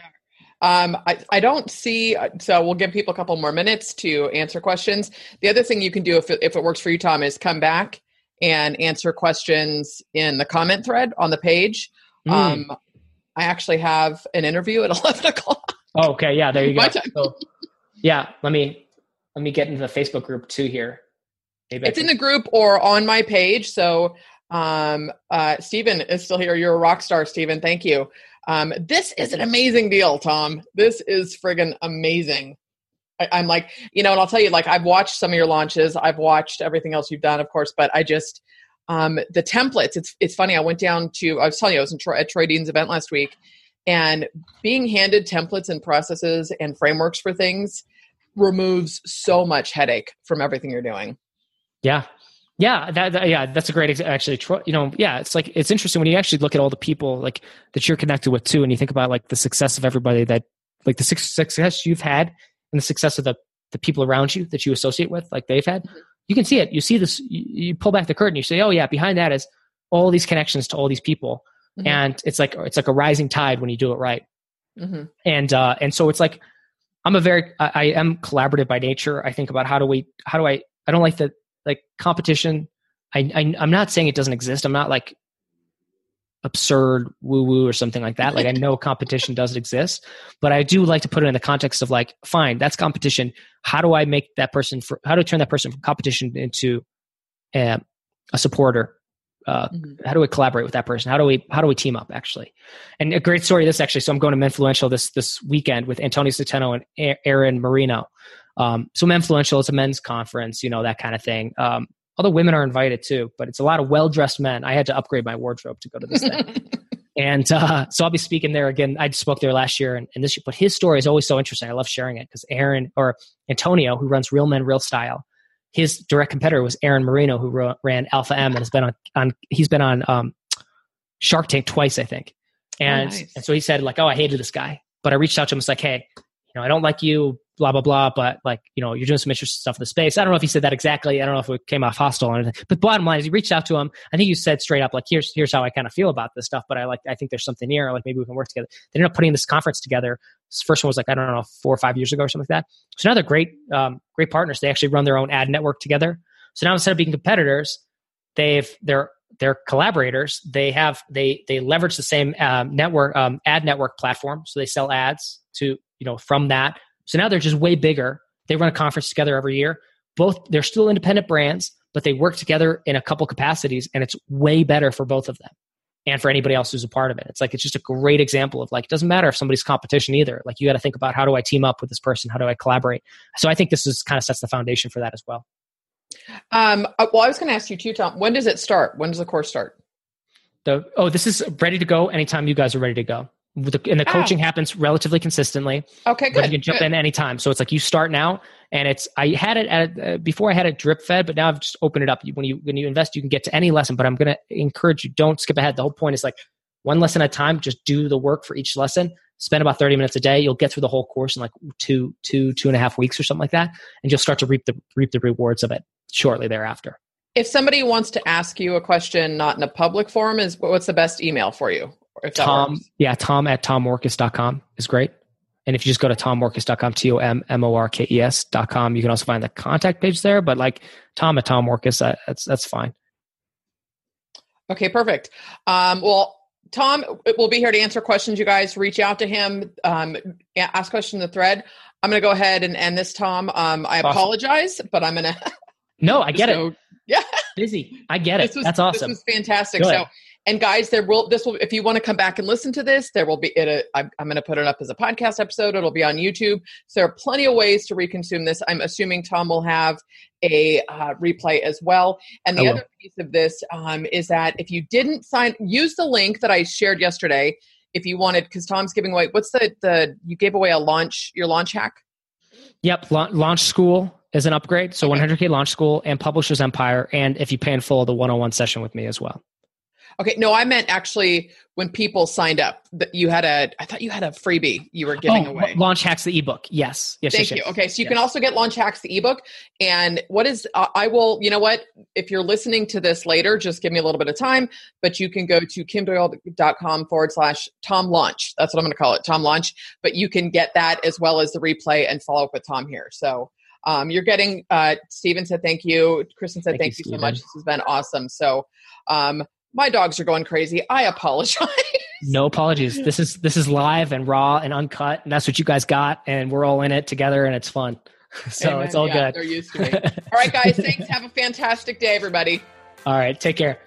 Um, I, I don't see, so we'll give people a couple more minutes to answer questions. The other thing you can do if it, if it works for you, Tom, is come back and answer questions in the comment thread on the page. Mm. Um, I actually have an interview at *laughs* 11 o'clock. Oh, okay. Yeah, there you go. So, yeah, let me let me get into the Facebook group too here. Maybe it's in the group or on my page. So um, uh, Stephen is still here. You're a rock star, Stephen. Thank you. Um, this is an amazing deal, Tom. This is friggin' amazing. I, I'm like, you know, and I'll tell you, like, I've watched some of your launches. I've watched everything else you've done, of course, but I just, um, the templates, it's, it's funny. I went down to, I was telling you, I was in Troy, at Troy Dean's event last week and being handed templates and processes and frameworks for things removes so much headache from everything you're doing. Yeah, yeah, that, that, yeah, that's a great actually. You know, yeah, it's like it's interesting when you actually look at all the people like that you're connected with too, and you think about like the success of everybody that like the success you've had and the success of the the people around you that you associate with, like they've had. You can see it. You see this. You, you pull back the curtain. You say, "Oh yeah, behind that is all these connections to all these people," mm-hmm. and it's like it's like a rising tide when you do it right. Mm-hmm. And uh, and so it's like I'm a very I, I am collaborative by nature. I think about how do we how do I I don't like the like competition I, I am not saying it doesn't exist i'm not like absurd woo woo or something like that. Like I know competition doesn't exist, but I do like to put it in the context of like, fine, that's competition. How do I make that person for, how do I turn that person from competition into a, a supporter? Uh, mm-hmm. How do we collaborate with that person? How do we how do we team up actually? And a great story. This actually. So I'm going to Menfluential this this weekend with Antonio Centeno and Aaron Marino. Um, so Menfluential, it's a men's conference, you know that kind of thing. Um, although women are invited too, but it's a lot of well dressed men. I had to upgrade my wardrobe to go to this thing. *laughs* and uh, so I'll be speaking there again. I spoke there last year and, and this year, but his story is always so interesting. I love sharing it because Aaron or Antonio, who runs Real Men Real Style, his direct competitor was Aaron Marino, who ro- ran Alpha M and has been on, on he's been on um, Shark Tank twice, I think. Oh, and, oh, nice. and so he said like, oh, I hated this guy, but I reached out to him. It's like, hey, you know, I don't like you blah blah blah but like you know you're doing some interesting stuff in the space. I don't know if he said that exactly. I don't know if it came off hostile or anything. But bottom line is he reached out to him. I think you said straight up like here's here's how i kind of feel about this stuff but i like i think there's something here like maybe we can work together. They ended up putting this conference together. This first one was like i don't know four or five years ago or something like that. So now they're great um, great partners. They actually run their own ad network together. So now instead of being competitors they've they're they're collaborators. They have they they leverage the same um, network um, ad network platform. So they sell ads to you know from that so now they're just way bigger. They run a conference together every year. Both they're still independent brands, but they work together in a couple capacities, and it's way better for both of them and for anybody else who's a part of it. It's like it's just a great example of like it doesn't matter if somebody's competition either. Like you got to think about how do I team up with this person? How do I collaborate? So I think this is kind of sets the foundation for that as well. Um, uh, well, I was going to ask you too, Tom. When does it start? When does the course start? The oh, this is ready to go anytime you guys are ready to go and the ah. coaching happens relatively consistently. Okay, good. you can jump good. in anytime. So it's like you start now, and it's I had it at uh, before I had it drip fed, but now I've just opened it up. When you when you invest, you can get to any lesson. But I'm going to encourage you don't skip ahead. The whole point is like one lesson at a time. Just do the work for each lesson. Spend about 30 minutes a day. You'll get through the whole course in like two two two and a half weeks or something like that, and you'll start to reap the reap the rewards of it shortly thereafter. If somebody wants to ask you a question, not in a public forum, is what's the best email for you? Tom, yeah, Tom at tommorkes.com is great. And if you just go to tommorkes.com, T O M M O R K E S.com, you can also find the contact page there. But like Tom at Tom Morkes, that's, that's fine. Okay, perfect. Um, well, Tom will be here to answer questions. You guys reach out to him, um, ask questions in the thread. I'm going to go ahead and end this, Tom. Um, I awesome. apologize, but I'm going to. no, *laughs* I get it. Yeah. Busy. I get it. Was, That's awesome. This was fantastic. So and guys, there will this will if you want to come back and listen to this, there will be it. I'm, I'm going to put it up as a podcast episode. It'll be on YouTube. So there are plenty of ways to reconsume this. I'm assuming Tom will have a uh, replay as well. And the other piece of this um, is that if you didn't sign, use the link that I shared yesterday. If you wanted, because Tom's giving away. What's the the you gave away a launch your launch hack? Yep, launch school is an upgrade. So okay. 100k launch school and Publishers Empire, and if you pay in full, the one-on-one session with me as well. Okay, no, I meant actually when people signed up, that you had a. I thought you had a freebie you were giving oh, away. Launch Hacks the ebook. Yes, yes. Thank yes, you. Yes. Okay, so you yes. can also get Launch Hacks the ebook. And what is? Uh, I will. You know what? If you're listening to this later, just give me a little bit of time. But you can go to kimdoyle.com forward slash Tom Launch. That's what I'm going to call it, Tom Launch. But you can get that as well as the replay and follow up with Tom here. So. Um, you're getting uh, Steven said thank you. Kristen said thank, thank you, you so much. This has been awesome. So um, my dogs are going crazy. I apologize. *laughs* no apologies. This is this is live and raw and uncut, and that's what you guys got, and we're all in it together, and it's fun. *laughs* So Amen. it's all yeah, good. They're used to me. *laughs* all right, guys. Thanks. Have a fantastic day, everybody. All right. Take care.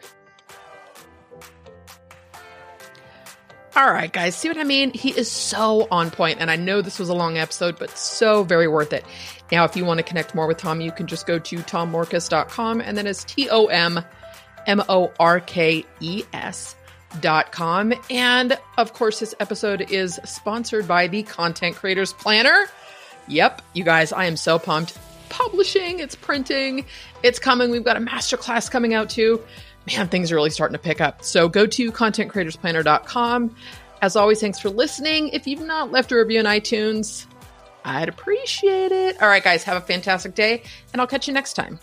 All right, guys, see what I mean? He is so on point, and I know this was a long episode, but so very worth it. Now, if you want to connect more with Tom, you can just go to tommorkes.com, and then it's T O M M O R K E S dot com. And of course, this episode is sponsored by the Content Creators Planner. Yep, you guys, I am so pumped. Publishing, it's printing, it's coming. We've got a masterclass coming out too. Man, things are really starting to pick up. So go to contentcreatorsplanner.com. As always, thanks for listening. If you've not left a review on iTunes, I'd appreciate it. All right, guys, have a fantastic day, and I'll catch you next time.